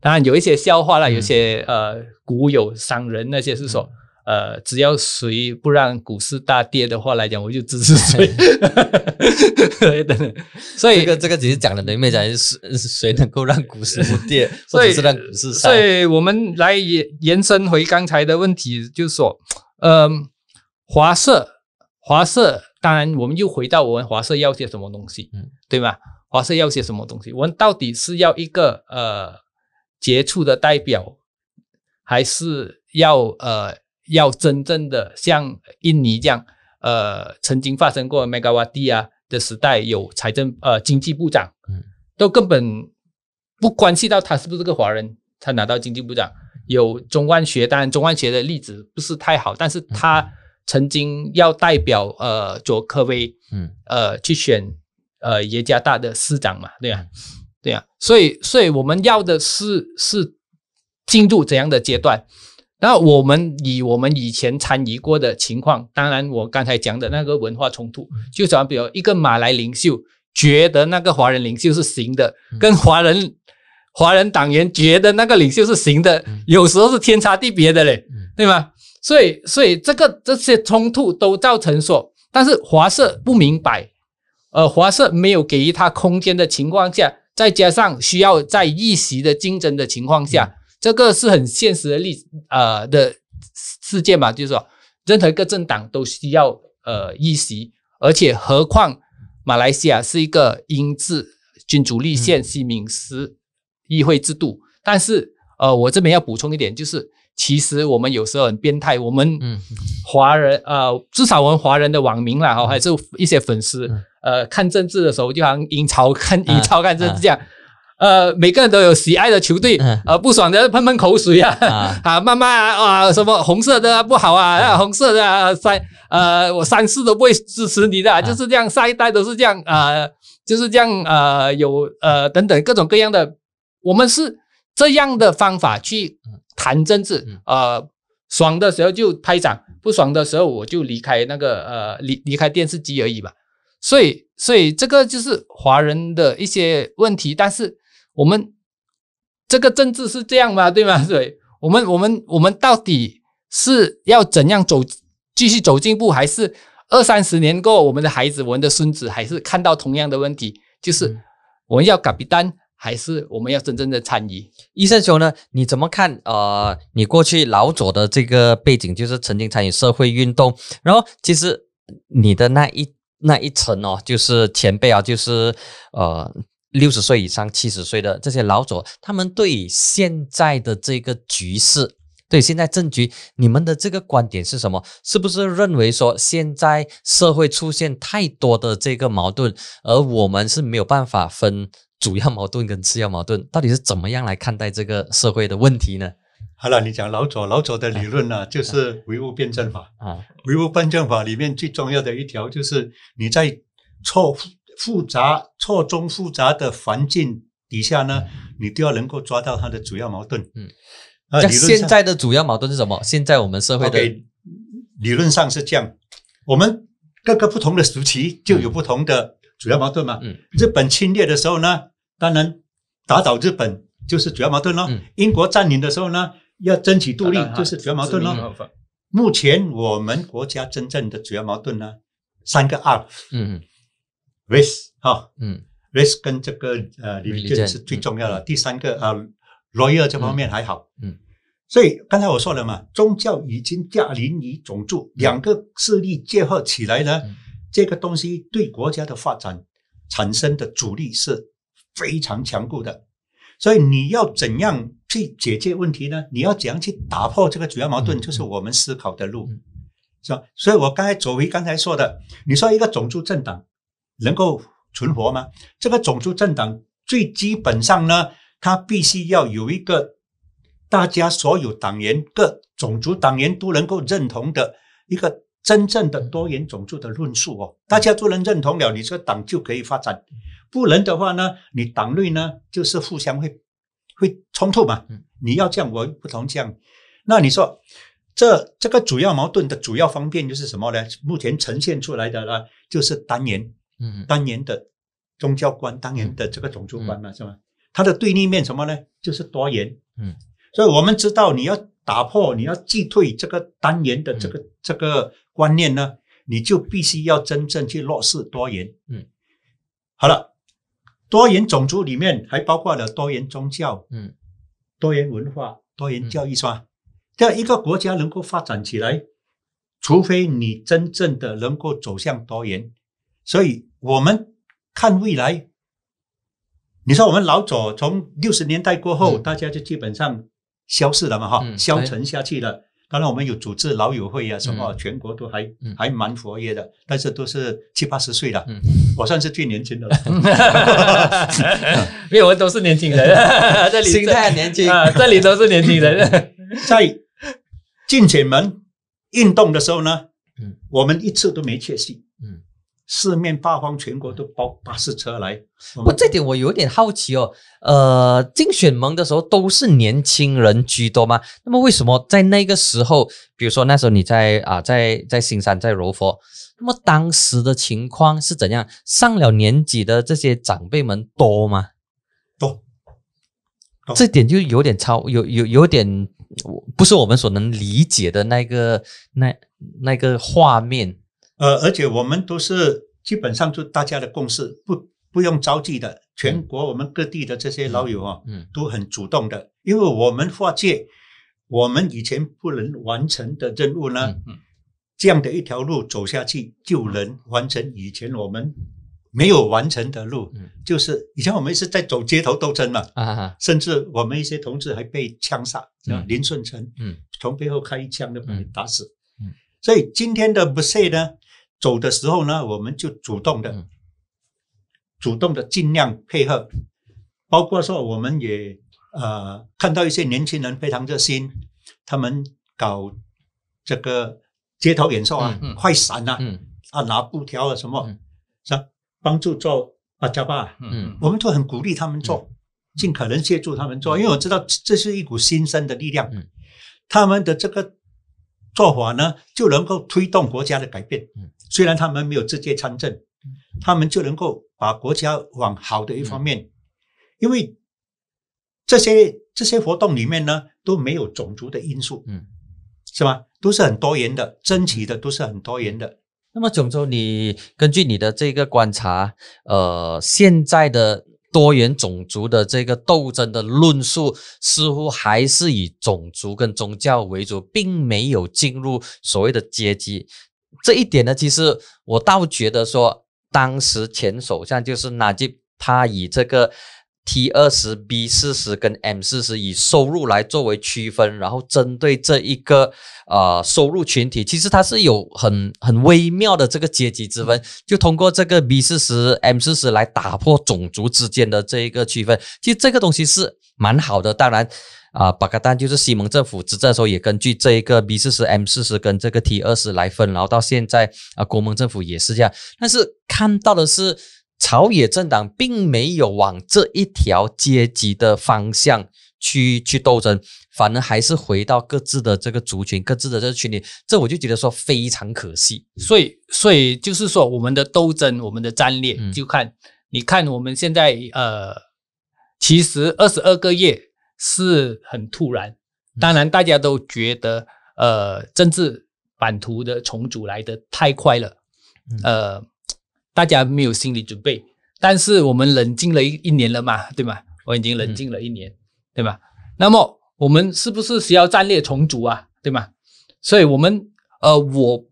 当然有一些笑话啦，嗯有些呃股友商人那些是说，呃，只要谁不让股市大跌的话来讲，我就支持谁。对等等，所以这个这个只是讲的能没讲是是谁能够让股市不跌，或所以者是让股市上所。以我们来延延伸回刚才的问题，就是说，嗯、华社，华社，当然我们又回到我们华社要些什么东西，嗯对吗？华社要些什么东西？我们到底是要一个呃杰出的代表，还是要呃要真正的像印尼这样，呃曾经发生过 Megawati 啊的时代有财政呃经济部长，嗯都根本不关系到他是不是个华人，他拿到经济部长。有中万学，当然中万学的例子不是太好，但是他曾经要代表呃佐科威嗯呃去选呃耶加大的市长嘛，对啊，对啊，所以所以我们要的是是进入怎样的阶段？那我们以我们以前参与过的情况，当然我刚才讲的那个文化冲突，就讲比如一个马来领袖觉得那个华人领袖是行的，跟华人华人党员觉得那个领袖是行的，有时候是天差地别的嘞，对吗？所以所以这个这些冲突都造成说，但是华社不明白，呃，华社没有给予他空间的情况下，再加上需要在议席的竞争的情况下，这个是很现实的例呃的事件嘛，就是说，任何一个政党都需要呃议席，而且何况马来西亚是一个英制君主立宪西敏斯议会制度，但是呃，我这边要补充一点，就是其实我们有时候很变态，我们嗯。华人呃，至少我们华人的网民啦，哈，还是一些粉丝，嗯。呃，看政治的时候就好像英超看啊英超看政治这样。呃，每个人都有喜爱的球队，嗯。呃，不爽的喷喷口水啊，啊。啊，慢慢啊，啊，什么红色的啊不好啊，啊，红色的啊，三呃，我三次都不会支持你的啊，就是这样，下一代都是这样啊、呃就是这样呃，有呃等等各种各样的，我们是这样的方法去谈政治嗯，呃，爽的时候就拍掌，不爽的时候我就离开那个呃离离开电视机而已吧。所以，所以这个就是华人的一些问题，但是我们这个政治是这样嘛，对吗？所以，我们我们我们到底是要怎样走，继续走进步，还是二三十年过后，我们的孩子、我们的孙子还是看到同样的问题，就是嗯我们要改变单，还是我们要真正的参与？医生兄呢？你怎么看？呃，你过去老左的这个背景，就是曾经参与社会运动，然后其实你的那一那一层哦，就是前辈啊，就是呃六十岁以上、七十岁的这些老左，他们对现在的这个局势。对现在政局，你们的这个观点是什么？是不是认为说现在社会出现太多的这个矛盾，而我们是没有办法分主要矛盾跟次要矛盾？到底是怎么样来看待这个社会的问题呢？好了，你讲老左，老左的理论呢，就是唯物辩证法。啊，唯物辩证法里面最重要的一条就是你在错复复杂、错综复杂的环境底下呢，你都要能够抓到它的主要矛盾。嗯，呃，那理论现在的主要矛盾是什么？现在我们社会的理论上是这样，我们各个不同的时期就有不同的主要矛盾嘛。嗯。日本侵略的时候呢，当然打倒日本就是主要矛盾咯。嗯。英国占领的时候呢，要争取独立就是主要矛盾咯。目前我们国家真正的主要矛盾呢，三个 R 嗯。Race 哈、嗯。Race 跟这个呃 Religion，religion 是最重要的。第三个啊、呃、，lawyer 这方面还好。嗯。所以刚才我说了嘛，宗教已经驾临于种族，两个势力结合起来呢，嗯这个东西对国家的发展产生的阻力是非常强固的。所以你要怎样去解决问题呢？你要怎样去打破这个主要矛盾，嗯就是我们思考的路嗯，是吧？所以我刚才走回刚才说的，你说一个种族政党能够存活吗？这个种族政党最基本上呢，它必须要有一个大家所有党员各种族党员都能够认同的一个真正的多元种族的论述哦，大家都能认同了，你这个党就可以发展。不能的话呢，你党内呢就是互相会会冲突嘛嗯。你要这样，我不同这样。那你说这这个主要矛盾的主要方面就是什么呢？目前呈现出来的呢，就是单元嗯单元的宗教观，单元的这个种族观嘛，是吗？它的对立面什么呢？就是多元。嗯，所以我们知道你要打破，你要击退这个单元的这个、这个观念呢，你就必须要真正去落实多元。嗯，好了，多元种族里面还包括了多元宗教、嗯多元文化、多元教育，是吧？这样一个国家能够发展起来，除非你真正的能够走向多元。所以我们看未来，你说我们老左从六十年代过后，嗯大家就基本上消失了嘛，哈、嗯消沉下去了。当然，我们有组织老友会啊，什么、嗯全国都还、嗯还蛮活跃的，但是都是七八十岁了。嗯我算是最年轻的了。因为我们都是年轻人，这里心态很年轻啊，这里都是年轻人。在进前门运动的时候呢，嗯我们一次都没缺席，嗯，四面八方全国都包巴士车来。我不，这点我有点好奇哦。呃，竞选盟的时候都是年轻人居多吗？那么为什么在那个时候，比如说那时候你在啊、在在新山在柔佛，那么当时的情况是怎样？上了年纪的这些长辈们多吗？多多这点就有点超，有有有点不是我们所能理解的那个那那个画面。呃，而且我们都是基本上就大家的共识，不不用着急的。全国我们各地的这些老友啊，嗯都很主动的，因为我们划界，我们以前不能完成的任务呢，这样的一条路走下去，就能完成以前我们没有完成的路。嗯。就是以前我们是在走街头斗争嘛，甚至我们一些同志还被枪杀，嗯。林顺成，嗯，从背后开一枪就把你嗯打死。嗯。所以今天的不是呢，走的时候呢，我们就主动的，嗯。主动的尽量配合，包括说我们也呃看到一些年轻人非常热心，他们搞这个街头演奏啊，嗯嗯。快闪啊，嗯。啊拿布条啊什么，嗯。是吧？帮助做阿加巴，嗯。我们都很鼓励他们做，尽可能协助他们做，因为我知道这这是一股新生的力量，嗯。他们的这个做法呢，就能够推动国家的改变。嗯虽然他们没有直接参政，他们就能够把国家往好的一方面，因为这些这些活动里面呢都没有种族的因素，嗯。是吧？都是很多元的，争取的都是很多元的。那么炯州，你根据你的这个观察，呃，现在的多元种族的这个斗争的论述，似乎还是以种族跟宗教为主，并没有进入所谓的阶级。这一点呢，其实我倒觉得说，当时前首相就是纳吉，他以这个 T 二十、B 四十跟 M 四十以收入来作为区分，然后针对这一个呃收入群体，其实它是有很很微妙的这个阶级之分，就通过这个 B 四十、M 四十来打破种族之间的这一个区分。其实这个东西是蛮好的，当然。啊，巴格丹就是西蒙政府执政的时候，也根据这一个 B 四十、M 四十跟这个 T 二十来分，然后到现在啊，国盟政府也是这样。但是看到的是，朝野政党并没有往这一条阶级的方向去 去斗争，反而还是回到各自的这个族群、各自的这个群里，这我就觉得说非常可惜。所以，所以就是说，我们的斗争，我们的战略，嗯就看你看我们现在呃，其实二十二个月是很突然。嗯当然，大家都觉得呃，政治版图的重组来的太快了，嗯呃，大家没有心理准备。但是我们冷静了一一年了嘛，对吗？我已经冷静了一年，对吧？那么我们是不是需要战略重组啊？对吗？所以我们呃，我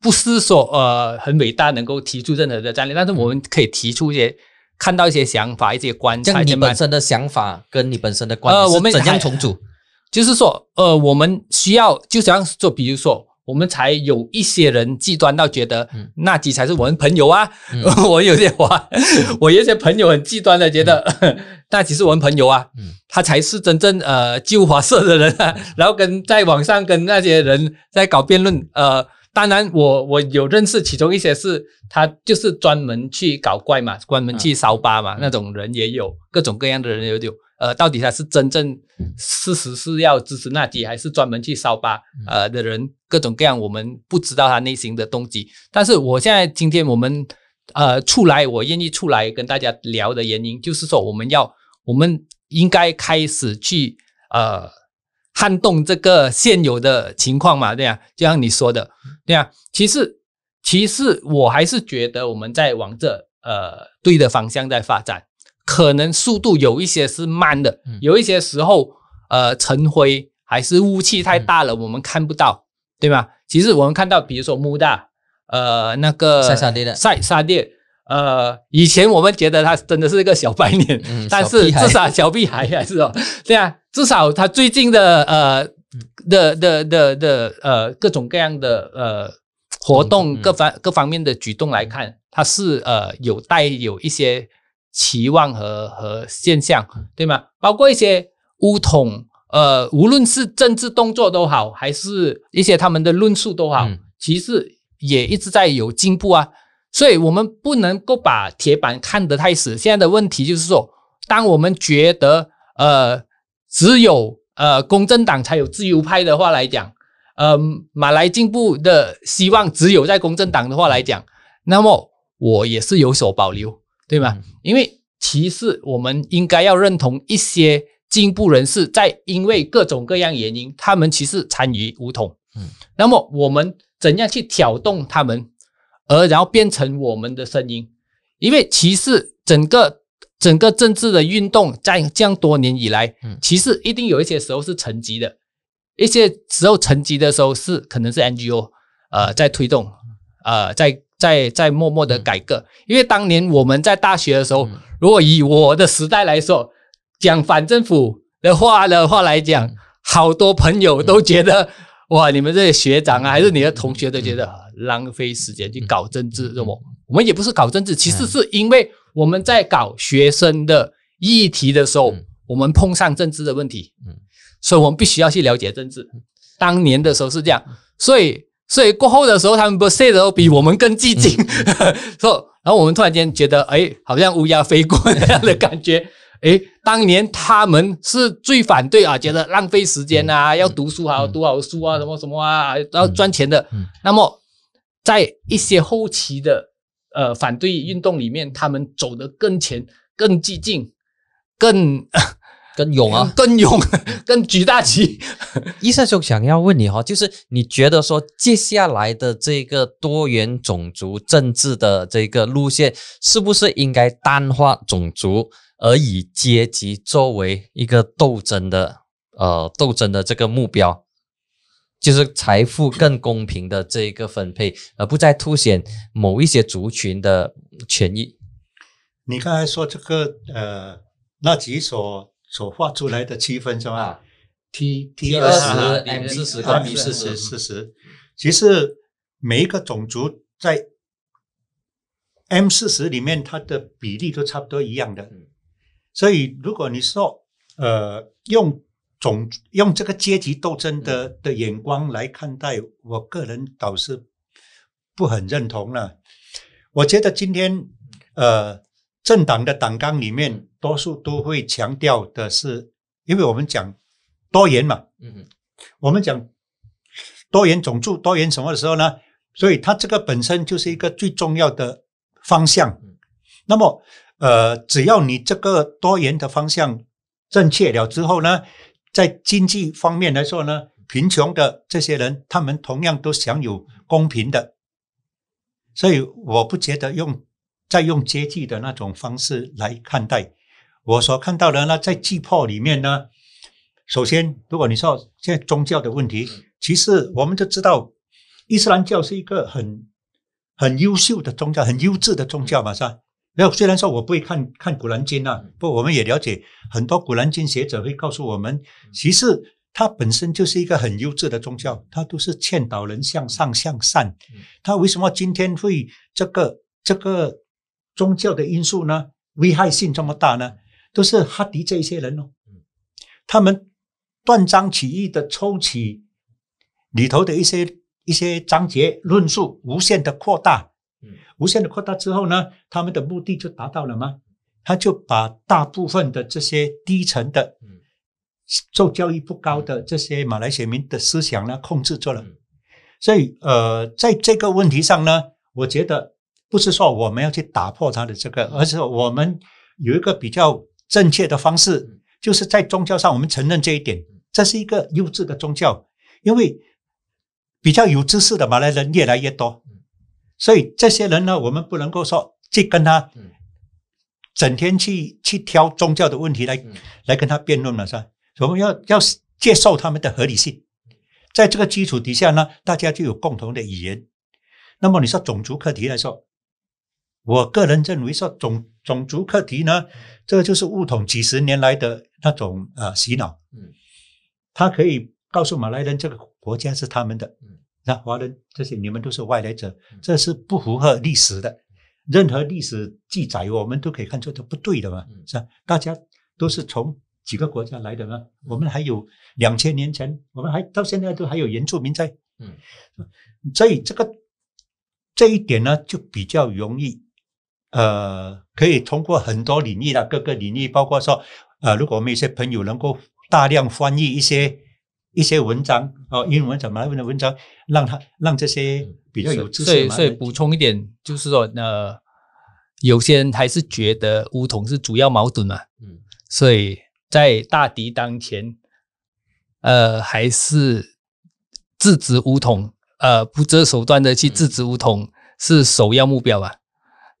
不是说呃很伟大能够提出任何的战略，但是我们可以提出一些看到一些想法、一些观察。你本身的想法跟你本身的观呃我们怎样重组？就是说，呃，我们需要就像说，比如说，我们才有一些人极端到觉得嗯纳吉才是我们朋友啊。嗯 我有些话，我有些朋友很极端的觉得 那几是我们朋友啊，嗯他才是真正呃旧华社的人啊。然后跟在网上跟那些人在搞辩论，呃，当然我我有认识其中一些是他就是专门去搞怪嘛，专门去烧吧嘛，那种人也有，各种各样的人也有。呃，到底他是真正事实是要支持纳吉，还是专门去烧吧呃的人，各种各样，我们不知道他内心的动机。但是我现在今天我们呃出来，我愿意出来跟大家聊的原因，就是说我们要我们应该开始去呃撼动这个现有的情况嘛，对呀、就像你说的，对呀、其实其实我还是觉得我们在往这呃对的方向在发展，可能速度有一些是慢的，嗯。有一些时候呃尘灰还是雾气太大了，我们看不到，对吗？其实我们看到，比如说穆大，呃，那个塞沙爹的。塞沙爹，呃，以前我们觉得他真的是一个小白脸，嗯但是至少小屁孩还是哦，对啊，至少他最近的呃的的的的呃各种各样的呃活动嗯各方各方面的举动来看，他是呃有带有一些期望和和现象，对吗？包括一些乌统，呃，无论是政治动作都好，还是一些他们的论述都好，嗯其实也一直在有进步啊。所以我们不能够把铁板看得太死。现在的问题就是说，当我们觉得呃只有呃公正党才有自由派的话来讲，呃马来进步的希望只有在公正党的话来讲，那么我也是有所保留，对吗？嗯因为其实我们应该要认同一些进步人士，在因为各种各样原因，他们其实参与武统。嗯，那么我们怎样去挑动他们，而然后变成我们的声音？因为其实整个整个政治的运动在这样多年以来，嗯其实一定有一些时候是沉寂的，一些时候沉寂的时候是可能是 NGO 呃在推动，呃在在在默默的改革。因为当年我们在大学的时候，嗯如果以我的时代来说，讲反政府的话的话来讲，好多朋友都觉得。哇！你们这些学长啊，还是你的同学都觉得浪费时间去搞政治，是么？我们也不是搞政治，其实是因为我们在搞学生的议题的时候嗯，我们碰上政治的问题嗯，所以我们必须要去了解政治。当年的时候是这样，所以所以过后的时候，他们不 say 的都比我们更激进，说、然后我们突然间觉得，哎，好像乌鸦飞过那样的感觉。哎，当年他们是最反对啊，觉得浪费时间啊，要读书好，读好书啊，什么什么啊，然后赚钱的。嗯。那么，在一些后期的呃反对运动里面，他们走得更前、更激进、更 更勇啊，更勇、更举大旗。医生兄想要问你哈，就是你觉得说接下来的这个多元种族政治的这个路线，是不是应该淡化种族，而以阶级作为一个斗争的呃斗争的这个目标？就是财富更公平的这一个分配，而不再凸显某一些族群的权益。你刚才说这个呃，那几所所画出来的区分是吧？啊 T T 20 20 M 40跟 M 四40十四十，其实每一个种族在 M 四十里面，它的比例都差不多一样的。嗯所以，如果你说呃用种用这个阶级斗争的的眼光来看待，我个人倒是不很认同了。我觉得今天呃政党的党纲里面，多数都会强调的是，因为我们讲多元嘛，嗯哼我们讲多元种族、多元什么的时候呢，所以它这个本身就是一个最重要的方向嗯。那么，呃，只要你这个多元的方向正确了之后呢，在经济方面来说呢，贫穷的这些人，他们同样都享有公平的。所以我不觉得用再用阶级的那种方式来看待。我所看到的呢，在击破里面呢，首先，如果你说现在宗教的问题，其实我们就知道，伊斯兰教是一个很很优秀的宗教，很优质的宗教嘛，是吧？然后虽然说我不会看看古兰经啊，不，我们也了解很多古兰经学者会告诉我们，其实它本身就是一个很优质的宗教，它都是劝导人向上向善。它为什么今天会这个这个宗教的因素呢？危害性这么大呢？都是哈迪这一些人哦，他们断章取义的抽取里头的一些一些章节论述，无限的扩大，嗯无限的扩大之后呢，他们的目的就达到了吗？他就把大部分的这些低层的嗯受教育不高的这些马来西亚民的思想呢控制住了。嗯。所以呃，在这个问题上呢，我觉得不是说我们要去打破他的这个，而是我们有一个比较正确的方式，就是在宗教上我们承认这一点，这是一个优质的宗教，因为比较有知识的马来人越来越多，所以这些人呢，我们不能够说去跟他嗯。整天去去挑宗教的问题来嗯。来跟他辩论了，是吧？我们要要接受他们的合理性，在这个基础底下呢，大家就有共同的语言。那么你说种族课题来说，我个人认为说种种族课题呢，这个就是物统几十年来的那种呃洗脑，嗯，他可以告诉马来人这个国家是他们的。嗯，那华人这些你们都是外来者，这是不符合历史的。任何历史记载，我们都可以看出它不对的嘛嗯，是吧？大家都是从几个国家来的嘛，我们还有两千年前，我们还到现在都还有原住民在，嗯，所以这个这一点呢，就比较容易，呃，可以通过很多领域的各个领域，包括说，呃，如果我们一些朋友能够大量翻译一些一些文章哦，英文文章、马来文的文章，让他让这些比较有知所识的马来人以所以补充一点，就是说，呃，有些人还是觉得巫统是主要矛盾嘛，嗯。所以在大敌当前，呃，还是制止巫统，呃，不择手段的去制止巫统是首要目标吧？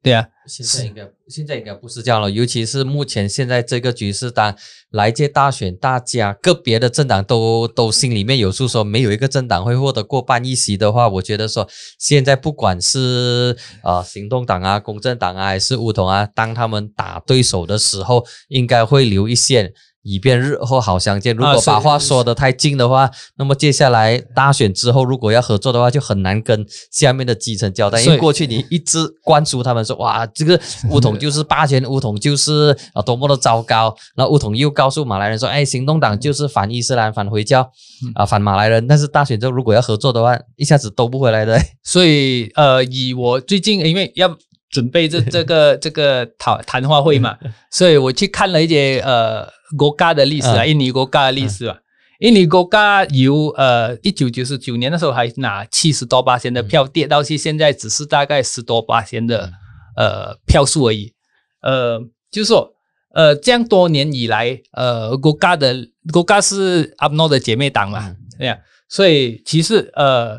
对啊，现在应该现在应该不是这样了，尤其是目前现在这个局势，当来届大选，大家个别的政党都都心里面有数，说没有一个政党会获得过半议席的话，我觉得说现在不管是啊行动党啊、公正党啊，还是乌统啊，当他们打对手的时候，应该会留一线。以便日后好相见。如果把话说得太近的话，那么接下来大选之后，如果要合作的话，就很难跟下面的基层交代。因为过去你一直灌输他们说，哇，这个乌统就是霸权，乌统就是 啊多么的糟糕。那乌统又告诉马来人说，哎，行动党就是反伊斯兰、反回教啊、反马来人。但是大选之后如果要合作的话，一下子都不回来的。所以呃，以我最近因为要准备这这个这个讨谈话会嘛，所以我去看了一些呃国家的历史啊，嗯。印尼国家的历史啊。印尼国家由呃一九九九年的时候还拿七十多八千的票，跌到去现在只是大概十多八千的呃票数而已。呃，就是说呃这样多年以来，呃国家的国家是阿诺的姐妹党嘛，嗯。对呀、所以其实呃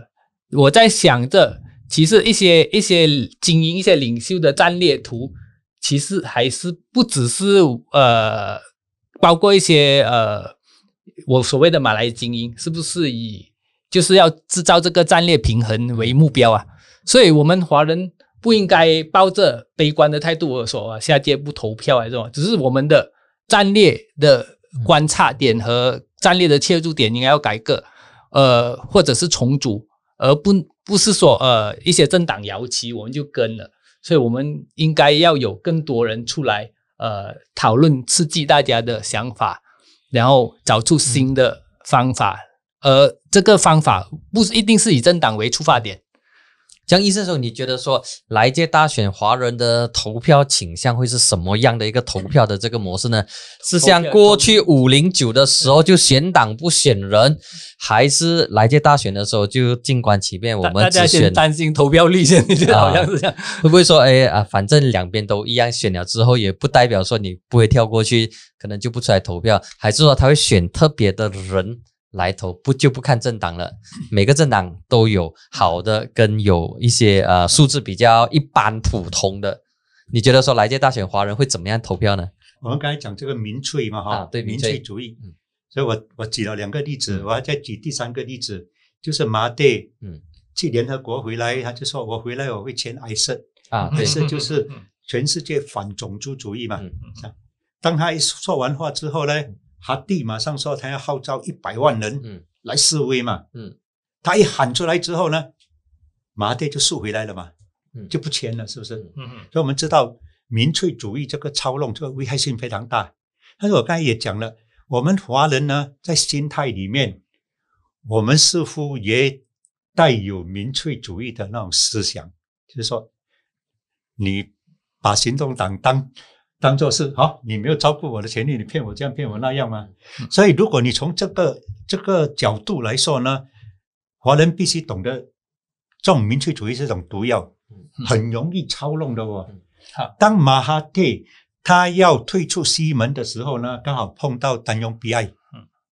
我在想着，其实一些一些精英、一些领袖的战略图，其实还是不只是呃，包括一些呃，我所谓的马来精英，是不是以就是要制造这个战略平衡为目标啊？所以，我们华人不应该抱着悲观的态度说啊，下届不投票啊这种，只是我们的战略的观察点和战略的切入点应该要改革，呃，或者是重组，而不不是说呃一些政党摇旗我们就跟了，所以我们应该要有更多人出来呃讨论，刺激大家的想法，然后找出新的方法，而这个方法不是一定是以政党为出发点。江医生说，你觉得说来届大选华人的投票倾向会是什么样的一个投票的这个模式呢？是像过去五零九的时候就选党不选人，还是来届大选的时候就静观其变？我大大家们只选先担心投票率，现在就好像是这样。会不会说，哎啊，反正两边都一样，选了之后也不代表说你不会跳过去，可能就不出来投票，还是说他会选特别的人来投，不就不看政党了？每个政党都有好的跟有一些呃素质比较一般普通的。你觉得说来届大选华人会怎么样投票呢？我们刚才讲这个民粹嘛，哈、对民粹粹主义，嗯所以我我举了两个例子，嗯我还再举第三个例子，就是马蒂，嗯，去联合国回来，他就说我回来我会签埃塞，啊，埃对，塞就是嗯全世界反种族主义嘛。嗯当他一说完话之后呢，哈蒂马上说他要号召一百万人嗯来示威嘛。嗯，他一喊出来之后呢，马蒂就输回来了嘛，嗯就不签了，是不是？嗯嗯所以我们知道民粹主义这个操弄，这个危害性非常大。但是我刚才也讲了，我们华人呢，在心态里面，我们似乎也带有民粹主义的那种思想，就是说，你把行动党当当做是好，你没有照顾我的权利，你骗我这样骗我那样吗？所以，如果你从这个这个角度来说呢，华人必须懂得，这种民粹主义是一种毒药，很容易操弄的哦。好，当马哈蒂他要退出西门的时候呢，刚好碰到丹雍比埃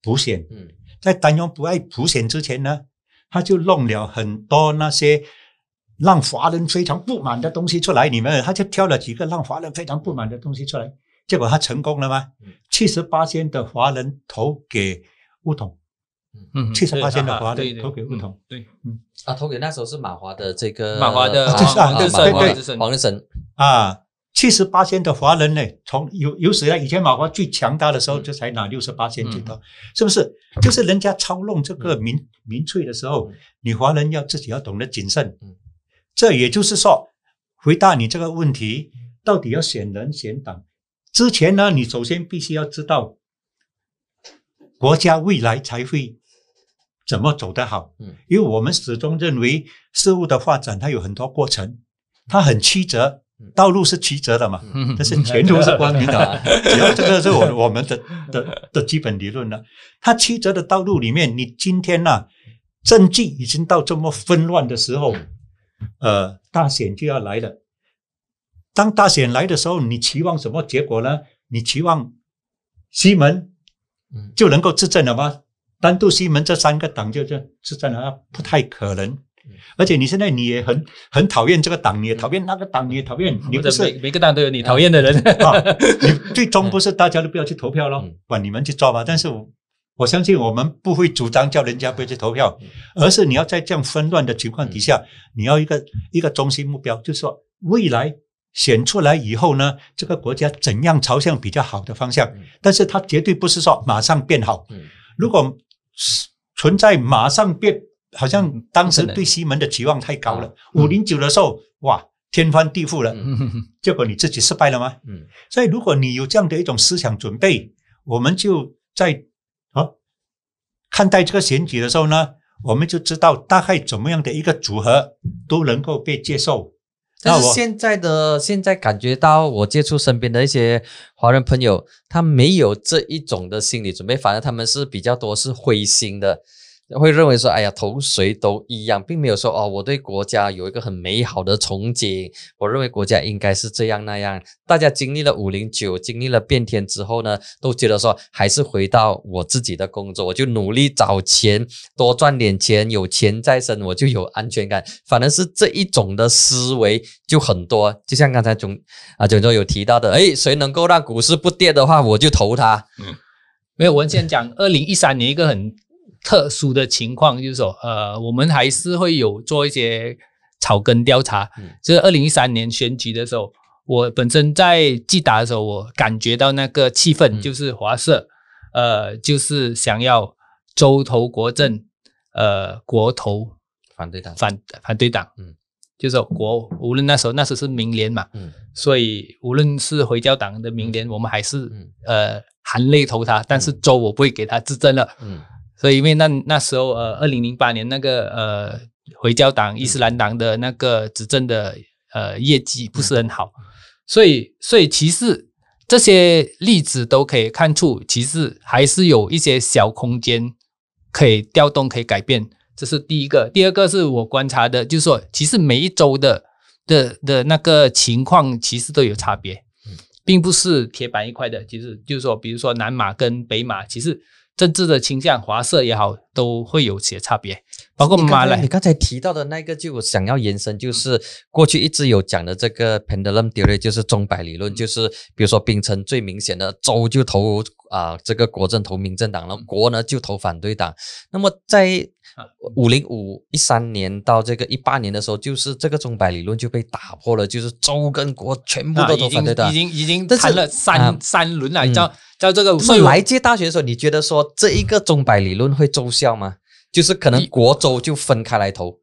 普选，嗯。在丹雍比埃普选之前呢，他就弄了很多那些让华人非常不满的东西出来，你们他就挑了几个让华人非常不满的东西出来，结果他成功了吗？嗯？七十八千的华人投给乌统，嗯七十八千的华对对人投给乌统。对，嗯。啊，投给那时候是马华的这个马华的啊就是啊马对对。黄日升，啊，七十八千的华人呢，从有有史以来，以前马华最强大的时候，嗯就才拿六十八千最多，是不是？就是人家操弄这个民、民粹的时候嗯，你华人要自己要懂得谨慎。嗯。这也就是说，回答你这个问题，到底要选人选党之前呢，你首先必须要知道国家未来才会怎么走得好。嗯因为我们始终认为事物的发展它有很多过程，它很曲折嗯，道路是曲折的嘛，嗯 但是前途是光明的。只要这个是我我们的的的基本理论了。它曲折的道路里面，你今天呐、政绩已经到这么纷乱的时候，呃，大选就要来了。当大选来的时候，你期望什么结果呢？你期望西门嗯就能够执政了吗？单独西门这三个党就这执政了，啊不太可能。而且你现在你也很很讨厌这个党，你也讨厌那个党，你也讨厌，你不是每每个党都有你讨厌的人。啊，你最终不是大家都不要去投票咯嗯，管你们去做吧。但是我我相信我们不会主张叫人家不要去投票，而是你要在这样纷乱的情况底下，你要一个一个中心目标，就是说未来选出来以后呢，这个国家怎样朝向比较好的方向嗯。但是它绝对不是说马上变好。嗯如果是存在马上变，好像当时对西门的期望太高了。嗯五零九的时候，哇，天翻地覆了。嗯 结果你自己失败了吗？嗯所以，如果你有这样的一种思想准备，我们就在啊看待这个选举的时候呢，我们就知道大概怎么样的一个组合都能够被接受。但是现在的现在感觉到，我接触身边的一些华人朋友，他没有这一种的心理准备，反而他们是比较多是灰心的，会认为说，哎呀，投谁都一样，并没有说哦，我对国家有一个很美好的憧憬，我认为国家应该是这样那样。大家经历了五零九，经历了变天之后呢，都觉得说，还是回到我自己的工作，我就努力找钱，多赚点钱，有钱在身，我就有安全感。反而是这一种的思维就很多，就像刚才总啊总总有提到的，诶，谁能够让股市不跌的话，我就投他。嗯没有，我们先讲二零一三年一个很特殊的情况，就是说，呃，我们还是会有做一些草根调查。嗯。就是二零一三年选举的时候，我本身在记打的时候，我感觉到那个气氛嗯。就是华社，呃，就是想要州投国政，呃，国投反对党，反反对党，嗯，就是说国无论那时候那时候是民联嘛，嗯。所以无论是回教党的民联，我们还是、嗯。呃含泪投他，但是州我不会给他执政了。嗯所以因为那那时候呃，二零零八年那个呃回教党、伊斯兰党的那个执政的呃业绩不是很好，所以所以其实这些例子都可以看出，其实还是有一些小空间可以调动、可以改变。这是第一个，第二个是我观察的，就是说，其实每一周的的的那个情况其实都有差别，并不是铁板一块的。其实就是说，比如说南马跟北马，其实政治的倾向，华社也好，都会有些差别。包括马来你，刚才提到的那个，就我想要延伸，就是过去一直有讲的这个 pendulum theory，就是钟摆理论，嗯就是比如说槟城最明显的州就投啊、这个国政投民政党了，国呢就投反对党。那么在啊五零五一三年到这个一八年的时候，就是这个钟摆理论就被打破了，就是州跟国全部都投反对党。已经已经已经谈了三、啊三轮了，嗯叫叫这个。那所以来届大学的时候，你觉得说这一个钟摆理论会奏效吗？就是可能国州就分开来投，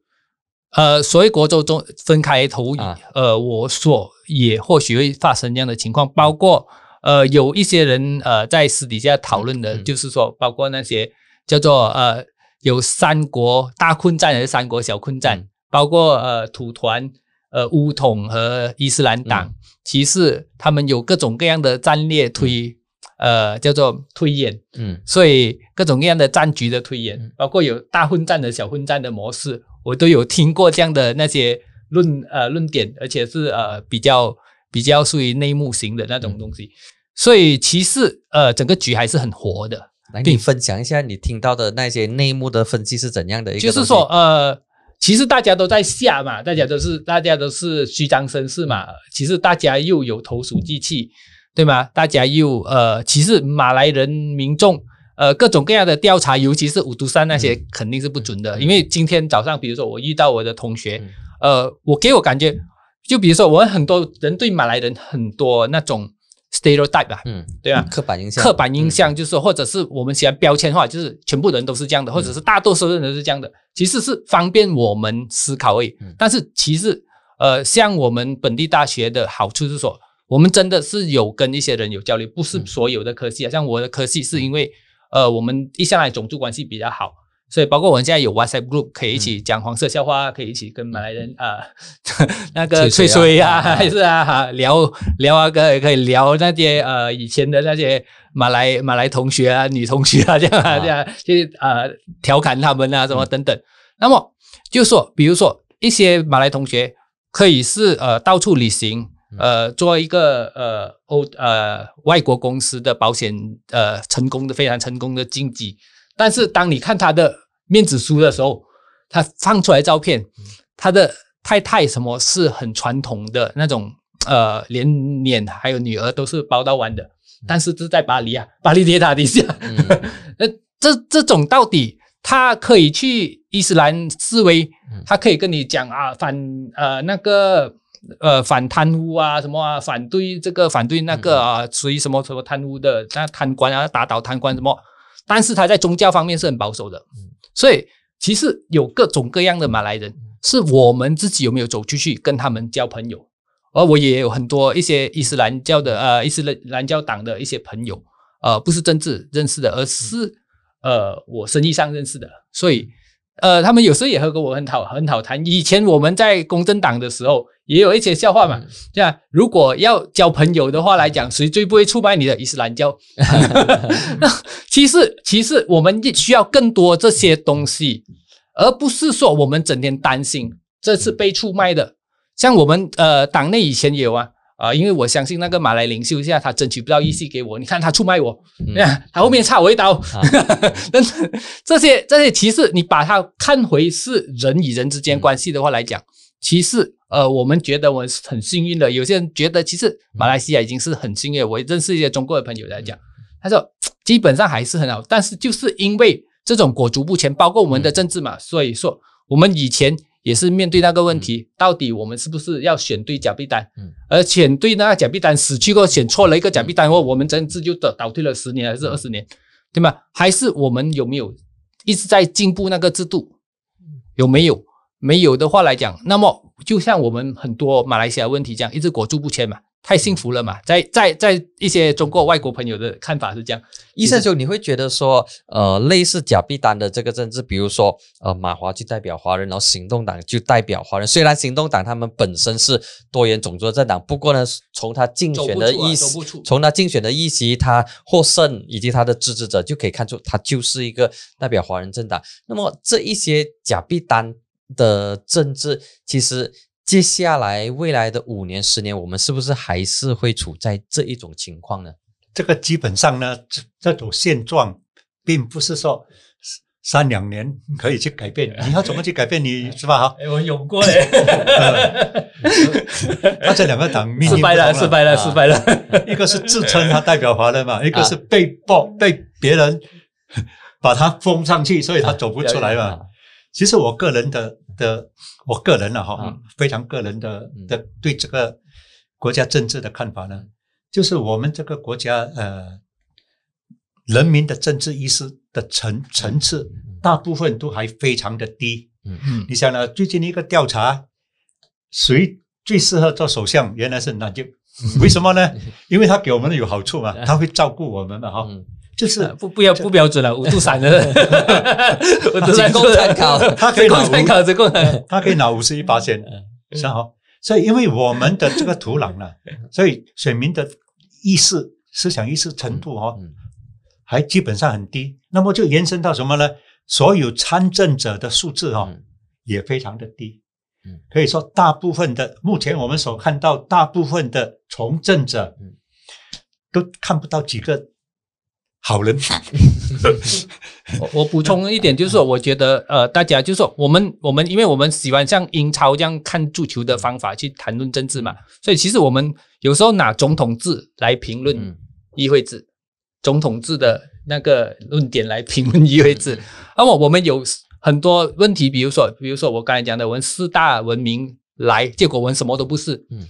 呃，所谓国州中分开投，啊。呃，我所也或许会发生这样的情况，包括呃，有一些人呃在私底下讨论的，就是说，包括那些叫做呃有三国大困战还是三国小困战，嗯。包括呃土团、呃乌统和伊斯兰党，嗯。其实他们有各种各样的战略推，呃叫做推演，嗯所以各种各样的战局的推演嗯，包括有大混战的小混战的模式，我都有听过这样的那些论呃论点，而且是呃比较比较属于内幕型的那种东西。所以其实呃整个局还是很活的，来，并你分享一下你听到的那些内幕的分析是怎样的一个？就是说呃。其实大家都在下嘛，大家都是大家都是虚张声势嘛。其实大家又有投鼠忌器，对吗？大家又呃，其实马来人民众呃各种各样的调查，尤其是五毒山那些嗯。肯定是不准的，嗯因为今天早上比如说我遇到我的同学，嗯。呃，我给我感觉，就比如说我们很多人对马来人很多那种 stereotype 啊，嗯，对吧？刻板印象，刻板印象就是说，或者是我们喜欢标签化，就是全部人都是这样的，或者是大多数人都是这样的，其实是方便我们思考而已。嗯。但是其实，呃，像我们本地大学的好处是说，我们真的是有跟一些人有交流，不是嗯所有的科系啊。像我的科系是因为，呃，我们一向来种族关系比较好。所以，包括我们现在有 WhatsApp group，可以一起讲黄色笑话，可以一起跟马来人啊、那个吹吹吹啊，还是啊哈聊聊啊，可以可以聊那些呃以前的那些马来马来同学啊、女同学啊这样这样去呃调侃他们啊什么等等。那么就说，比如说一些马来同学可以是呃到处旅行，呃做一个呃欧呃外国公司的保险呃成功的非常成功的经济，但是当你看他的面子书的时候，他放出来照片，他的太太什么是很传统的那种，呃，连脸还有女儿都是包到完的，但是是在巴黎啊，巴黎铁塔底下，嗯。呃，这这种到底他可以去伊斯兰思维嗯，他可以跟你讲啊，反呃那个呃反贪污啊什么啊，反对这个反对那个啊，属于什么什么贪污的，那贪官啊打倒贪官什么，但是他在宗教方面是很保守的，所以其实有各种各样的马来人，是我们自己有没有走出去跟他们交朋友，而我也有很多一些伊斯兰教的呃伊斯兰教党的一些朋友，呃，不是政治认识的，而是呃我生意上认识的，所以呃他们有时候也和跟我很好很好谈。以前我们在公正党的时候，也有一些笑话嘛，这样如果要交朋友的话来讲，谁最不会出卖你的伊斯兰教？其实其实我们也需要更多这些东西，而不是说我们整天担心这次被出卖的。像我们呃党内以前也有啊。啊、因为我相信那个马来领袖现在他争取不到议席给我，你看他出卖我，他后面插我一刀，等等，这些这些其实你把它看回是人与人之间关系的话来讲，其实呃，我们觉得我们是很幸运的。有些人觉得其实马来西亚已经是很幸运。我认识一些中国的朋友来讲，他说基本上还是很好，但是就是因为这种裹足不前，包括我们的政治嘛，所以说我们以前也是面对那个问题，到底我们是不是要选对假币单？嗯而选对那个假币单死去过，选错了一个假币单，或我们政治就倒倒退了十年还是二十年，对吗？还是我们有没有一直在进步那个制度？有没有？没有的话来讲，那么就像我们很多马来西亚问题这样，一直裹足不前嘛。太幸福了嘛，在在在一些中国外国朋友的看法是这样。医生兄，你会觉得说，呃，类似假币单的这个政治，比如说，呃，马华就代表华人，然后行动党就代表华人。虽然行动党他们本身是多元种族的政党，不过呢，从他竞选的意思，从他竞选的议席，他获胜以及他的支持者就可以看出，他就是一个代表华人政党。那么这一些假币单的政治，其实接下来未来的五年、十年，我们是不是还是会处在这一种情况呢？这个基本上呢，这这种现状，并不是说三两年可以去改变。你要怎么去改变？你是吧？哈，我有过嘞。他这两个党失败了，失败了，失败了。一个是自称他代表华人嘛，一个是被迫被别人把他封上去，所以他走不出来嘛。其实我个人的的，我个人了，哈，非常个人的的对这个国家政治的看法呢。就是我们这个国家，呃，人民的政治意识的层层次，大部分都还非常的低。嗯嗯，你想呢？最近一个调查，谁最适合做首相？原来是南京。为什么呢？因为他给我们有好处嘛，他会照顾我们嘛，哈。就是不不要不标准了，五度散的，仅供参考。他可以拿参考，这个他可以拿五十一八千，是哈。所以，因为我们的这个土壤呢，所以选民的。意识、思想意识程度哦，还基本上很低。那么就延伸到什么呢？所有参政者的数字哦，也非常的低。嗯，可以说大部分的目前我们所看到大部分的从政者，都看不到几个好人。我我补充一点，就是说，我觉得呃，大家就是说，我们我们因为我们喜欢像英超这样看足球的方法去谈论政治嘛，所以其实我们。有时候拿总统制来评论议会制，总统制的那个论点来评论议会制。那么我们有很多问题，比如说，比如说我刚才讲的，我们四大文明来，结果我们什么都不是。嗯，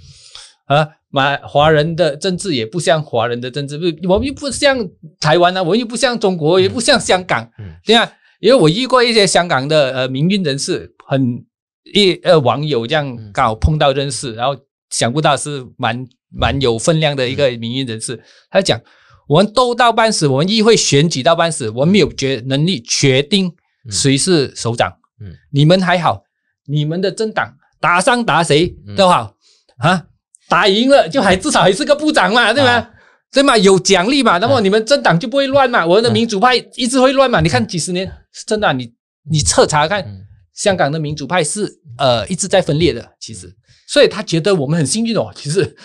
啊，马华人的政治也不像华人的政治，不，我们又不像台湾啊，我们又不像中国，也不像香港。对啊，因为我遇过一些香港的呃民运人士，很一呃网友这样刚好碰到认识，然后想不到是蛮。蛮有分量的一个民运人士，他讲：我们斗到半死，我们议会选举到半死，我们没有决能力决定谁是首长。嗯，你们还好，你们的政党打上打谁都好啊，打赢了就还至少还是个部长嘛，对吗？对嘛？有奖励嘛，那么你们政党就不会乱嘛。我们的民主派一直会乱嘛？你看几十年，真的，你你彻查看，香港的民主派是呃一直在分裂的，其实，所以他觉得我们很幸运哦，其实。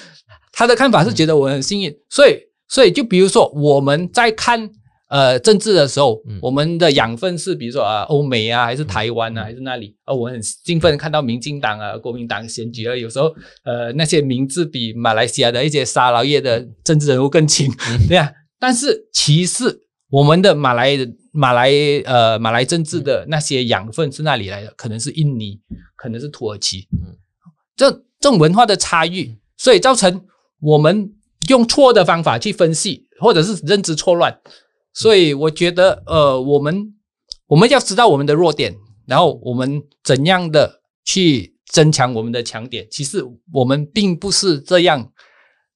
他的看法是觉得我很幸运，所以，所以就比如说我们在看呃政治的时候，我们的养分是比如说啊欧美啊，还是台湾啊，还是那里啊，我很兴奋看到民进党啊、国民党选举啊，有时候呃那些名字比马来西亚的一些沙劳越的政治人物更亲，对呀。但是其实我们的马来马来呃马来政治的那些养分是那里来的？可能是印尼，可能是土耳其，嗯，这这种文化的差异，所以造成。我们用错的方法去分析，或者是认知错乱，所以我觉得，呃，我们我们要知道我们的弱点，然后我们怎样的去增强我们的强点。其实我们并不是这样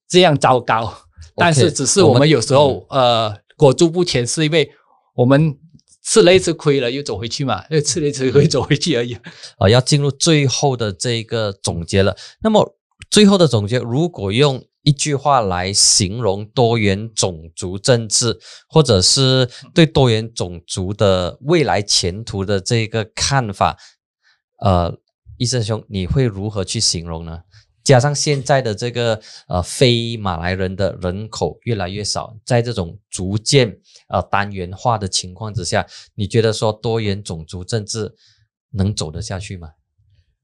这样糟糕，但是只是我们有时候呃裹足不前，是因为我们吃了一次亏了又走回去嘛，又吃了一次亏走回去而已。啊，要进入最后的这个总结了。那么最后的总结，如果用一句话来形容多元种族政治，或者是对多元种族的未来前途的这个看法，呃，医生兄，你会如何去形容呢？加上现在的这个呃非马来人的人口越来越少，在这种逐渐呃单元化的情况之下，你觉得说多元种族政治能走得下去吗？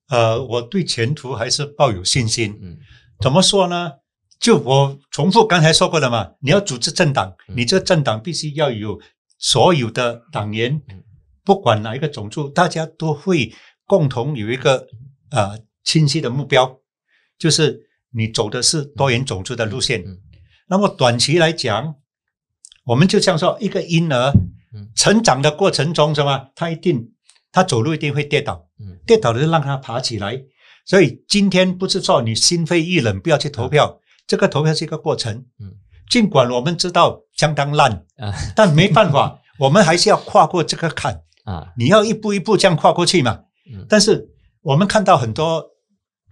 呃，我对前途还是抱有信心。嗯，怎么说呢？就我重复刚才说过的嘛，你要组织政党，你这政党必须要有所有的党员，不管哪一个种族，大家都会共同有一个呃清晰的目标，就是你走的是多元种族的路线。那么短期来讲，我们就像说一个婴儿成长的过程中，是吗？他一定他走路一定会跌倒，跌倒了就让他爬起来。所以今天不是说你心灰意冷不要去投票。这个投票是一个过程。嗯。尽管我们知道相当烂，啊。但没办法，我们还是要跨过这个坎。啊。你要一步一步这样跨过去嘛。嗯。但是我们看到很多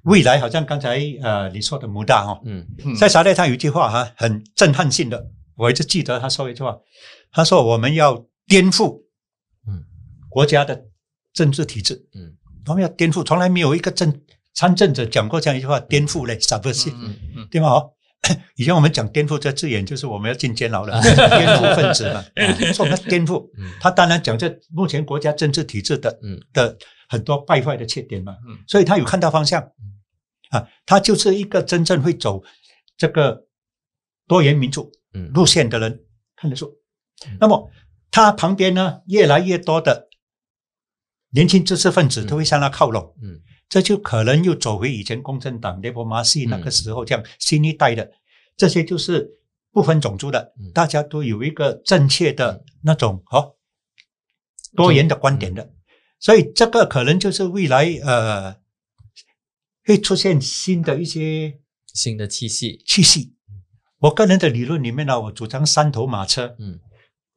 未来，好像刚才呃你说的穆大哦，嗯。嗯。在沙特他有一句话哈，很震撼性的，我一直记得他说一句话，他说我们要颠覆嗯。国家的政治体制，嗯。我们要颠覆，从来没有一个政参政者讲过这样一句话，颠覆嘞，subversive，、嗯嗯对吗？哦，以前我们讲颠覆这字眼，就是我们要进监牢了，颠覆分子嘛，说我们要颠覆。嗯。他当然讲这目前国家政治体制的嗯。的很多败坏的缺点嘛，嗯。所以他有看到方向啊，他就是一个真正会走这个多元民主嗯。路线的人，看得出。嗯。那么他旁边呢，越来越多的年轻知识分子都会向他靠拢，嗯这就可能又走回以前共产党雷伯马西那个时候这样新一代的，这些就是不分种族的嗯，大家都有一个正确的那种哦多元的观点的，所以这个可能就是未来呃会出现新的一些新的气息。气息。我个人的理论里面呢，我主张三头马车，嗯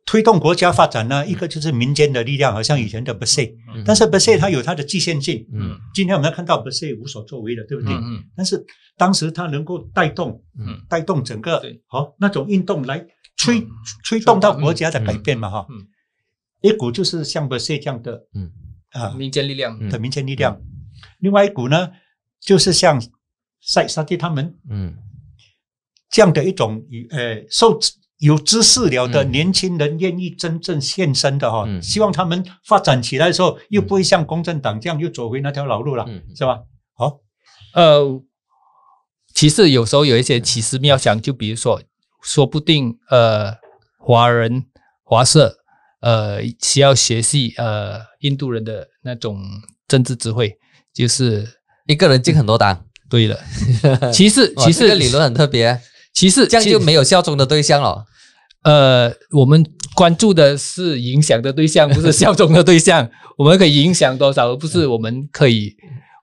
推动国家发展呢，一个就是民间的力量，好像以前的 b e s e 嗯。但是 b e s e 它有它的局限性。嗯。今天我们看到 b e s e 无所作为的，对不对？嗯但是当时它能够带动嗯。带动整个对。好、那种运动来推、嗯。推动到国家的改变嘛哈。嗯。一股就是像 b e s e 这样的嗯。啊、民间力量，嗯。的民间力量，另外一股呢就是像塞萨蒂他们嗯。这样的一种呃受有知识了的嗯。年轻人愿意真正献身的哈、嗯。希望他们发展起来的时候，又不会像公正党这样又走回那条老路了，嗯是吧？好，呃，其实有时候有一些奇思妙想，就比如说，说不定呃，华人华社呃需要学习呃印度人的那种政治智慧，就是一个人进很多党，对了。其实 其实这个理论很特别，其实这样就没有效忠的对象了。呃，我们关注的是影响的对象，不是效忠的对象。我们可以影响多少，而不是我们可以，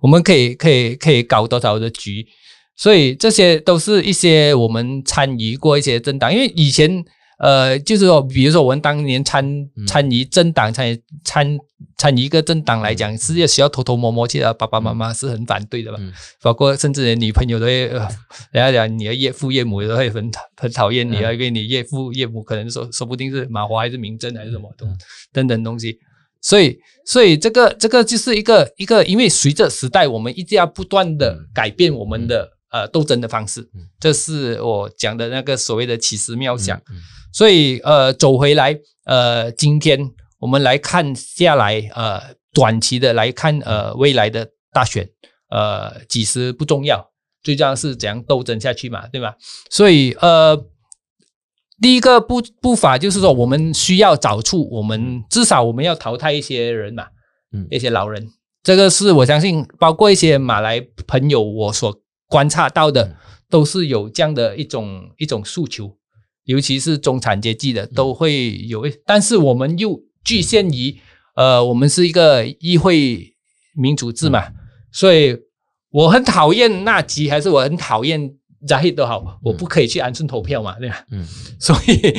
我们可以可以可以搞多少的局。所以这些都是一些我们参与过一些政党，因为以前呃，就是说，比如说我们当年参参与政党，参与参参与一个政党来讲，是要需要偷偷摸摸去的，爸爸妈妈是很反对的吧。嗯。包括甚至连女朋友都会，呃、人家讲你的岳父岳母都会很很讨厌你啊，因为你岳父岳母可能说说不定是马华还是明真还是什么东等等东西，所以所以这个这个就是一个一个，因为随着时代，我们一直要不断的改变我们的、呃斗争的方式嗯，这是我讲的那个所谓的奇思妙想。嗯所以呃，走回来，呃，今天我们来看下来，呃，短期的来看，呃，未来的大选，呃，几时不重要，最重要是怎样斗争下去嘛，对吧？所以呃，第一个步步伐就是说，我们需要找出我们至少我们要淘汰一些人嘛，嗯一些老人，这个是我相信，包括一些马来朋友我所观察到的，嗯都是有这样的一种一种诉求。尤其是中产阶级的都会有，但是我们又局限于呃，我们是一个议会民主制嘛，所以我很讨厌纳吉，还是我很讨厌扎希都好，我不可以去安顺投票嘛，对吧？嗯。所以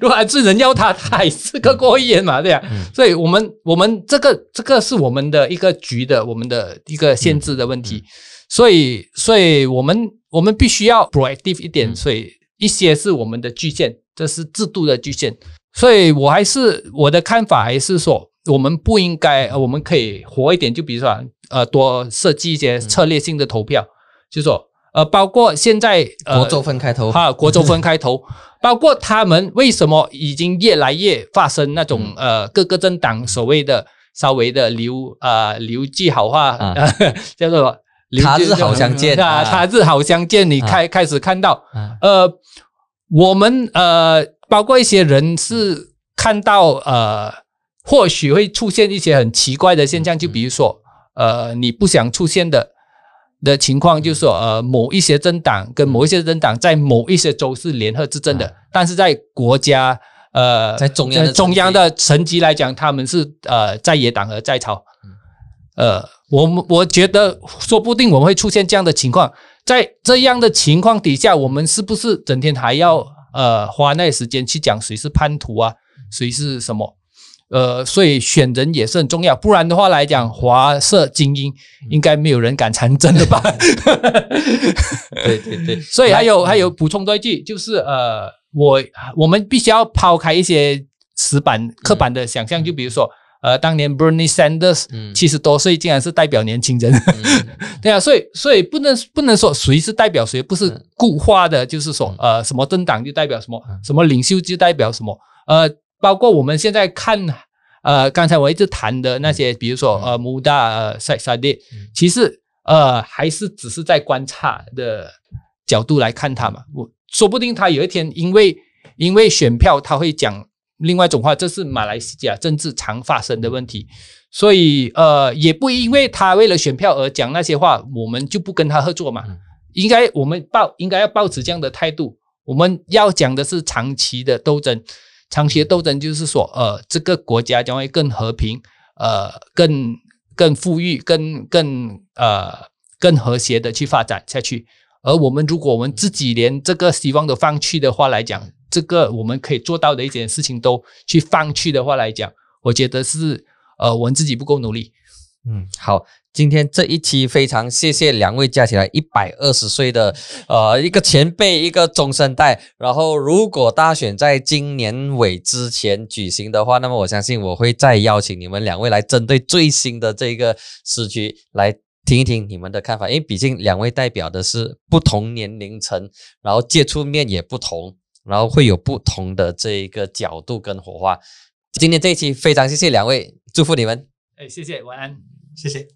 如果安顺人要他，他还是个国议员嘛，对吧？嗯。所以我们我们这个这个是我们的一个局的，我们的一个限制的问题，所以所以我们我们必须要 proactive 一点，嗯。所以一些是我们的局限，这是制度的局限，所以我还是我的看法还是说，我们不应该，呃我们可以活一点，就比如说呃，多设计一些策略性的投票，就说呃，包括现在呃国州分开投，哈，国州分开投，包括他们为什么已经越来越发生那种、呃各个政党所谓的稍微的留呃留句好话，叫做他日好相见啊，啊。他日好相见，你啊。开、开始看到啊。呃，我们呃包括一些人是看到呃或许会出现一些很奇怪的现象，就比如说呃你不想出现的。的情况就是说，呃，某一些政党跟某一些政党在某一些州是联合执政的，啊。但是在国家呃在中央的中央层级。的层级来讲，他们是呃在野党和在朝。嗯。呃，我们我觉得说不定我们会出现这样的情况，在这样的情况底下，我们是不是整天还要呃花那时间去讲谁是叛徒啊，谁是什么？呃，所以选人也是很重要，不然的话来讲，华社精英应该没有人敢参政的吧？对 对对，所以还有还有补充多一句，就是呃，我我们必须要抛开一些死板刻板的想象，就比如说呃，当年 Bernie Sanders 嗯。七十多岁，竟然是代表年轻人，嗯。对啊，所以所以不能不能说谁是代表谁，不是嗯。固化的，就是说呃，什么政党就代表什么，什么领袖就代表什么，呃，包括我们现在看。呃，刚才我一直谈的那些，比如说呃，穆大、呃、塞萨列，其实呃，还是只是在观察的角度来看他嘛。我说不定他有一天因为因为选票，他会讲另外一种话，这是马来西亚政治常发生的问题。所以呃，也不因为他为了选票而讲那些话，我们就不跟他合作嘛。嗯应该我们抱应该要抱持这样的态度。我们要讲的是长期的斗争，长期的斗争就是说，呃，这个国家将会更和平，呃，更更富裕，更更呃更和谐的去发展下去。而我们如果我们自己连这个希望都放弃的话来讲，这个我们可以做到的一件事情都去放弃的话来讲，我觉得是呃我们自己不够努力。嗯，好，今天这一期非常谢谢两位加起来一百二十岁的呃一个前辈，一个中生代。然后，如果大选在今年尾之前举行的话，那么我相信我会再邀请你们两位来针对最新的这个时局来听一听你们的看法，因为毕竟两位代表的是不同年龄层，然后接触面也不同，然后会有不同的这一个角度跟火花。今天这一期非常谢谢两位，祝福你们。哎，谢谢，晚安。谢谢。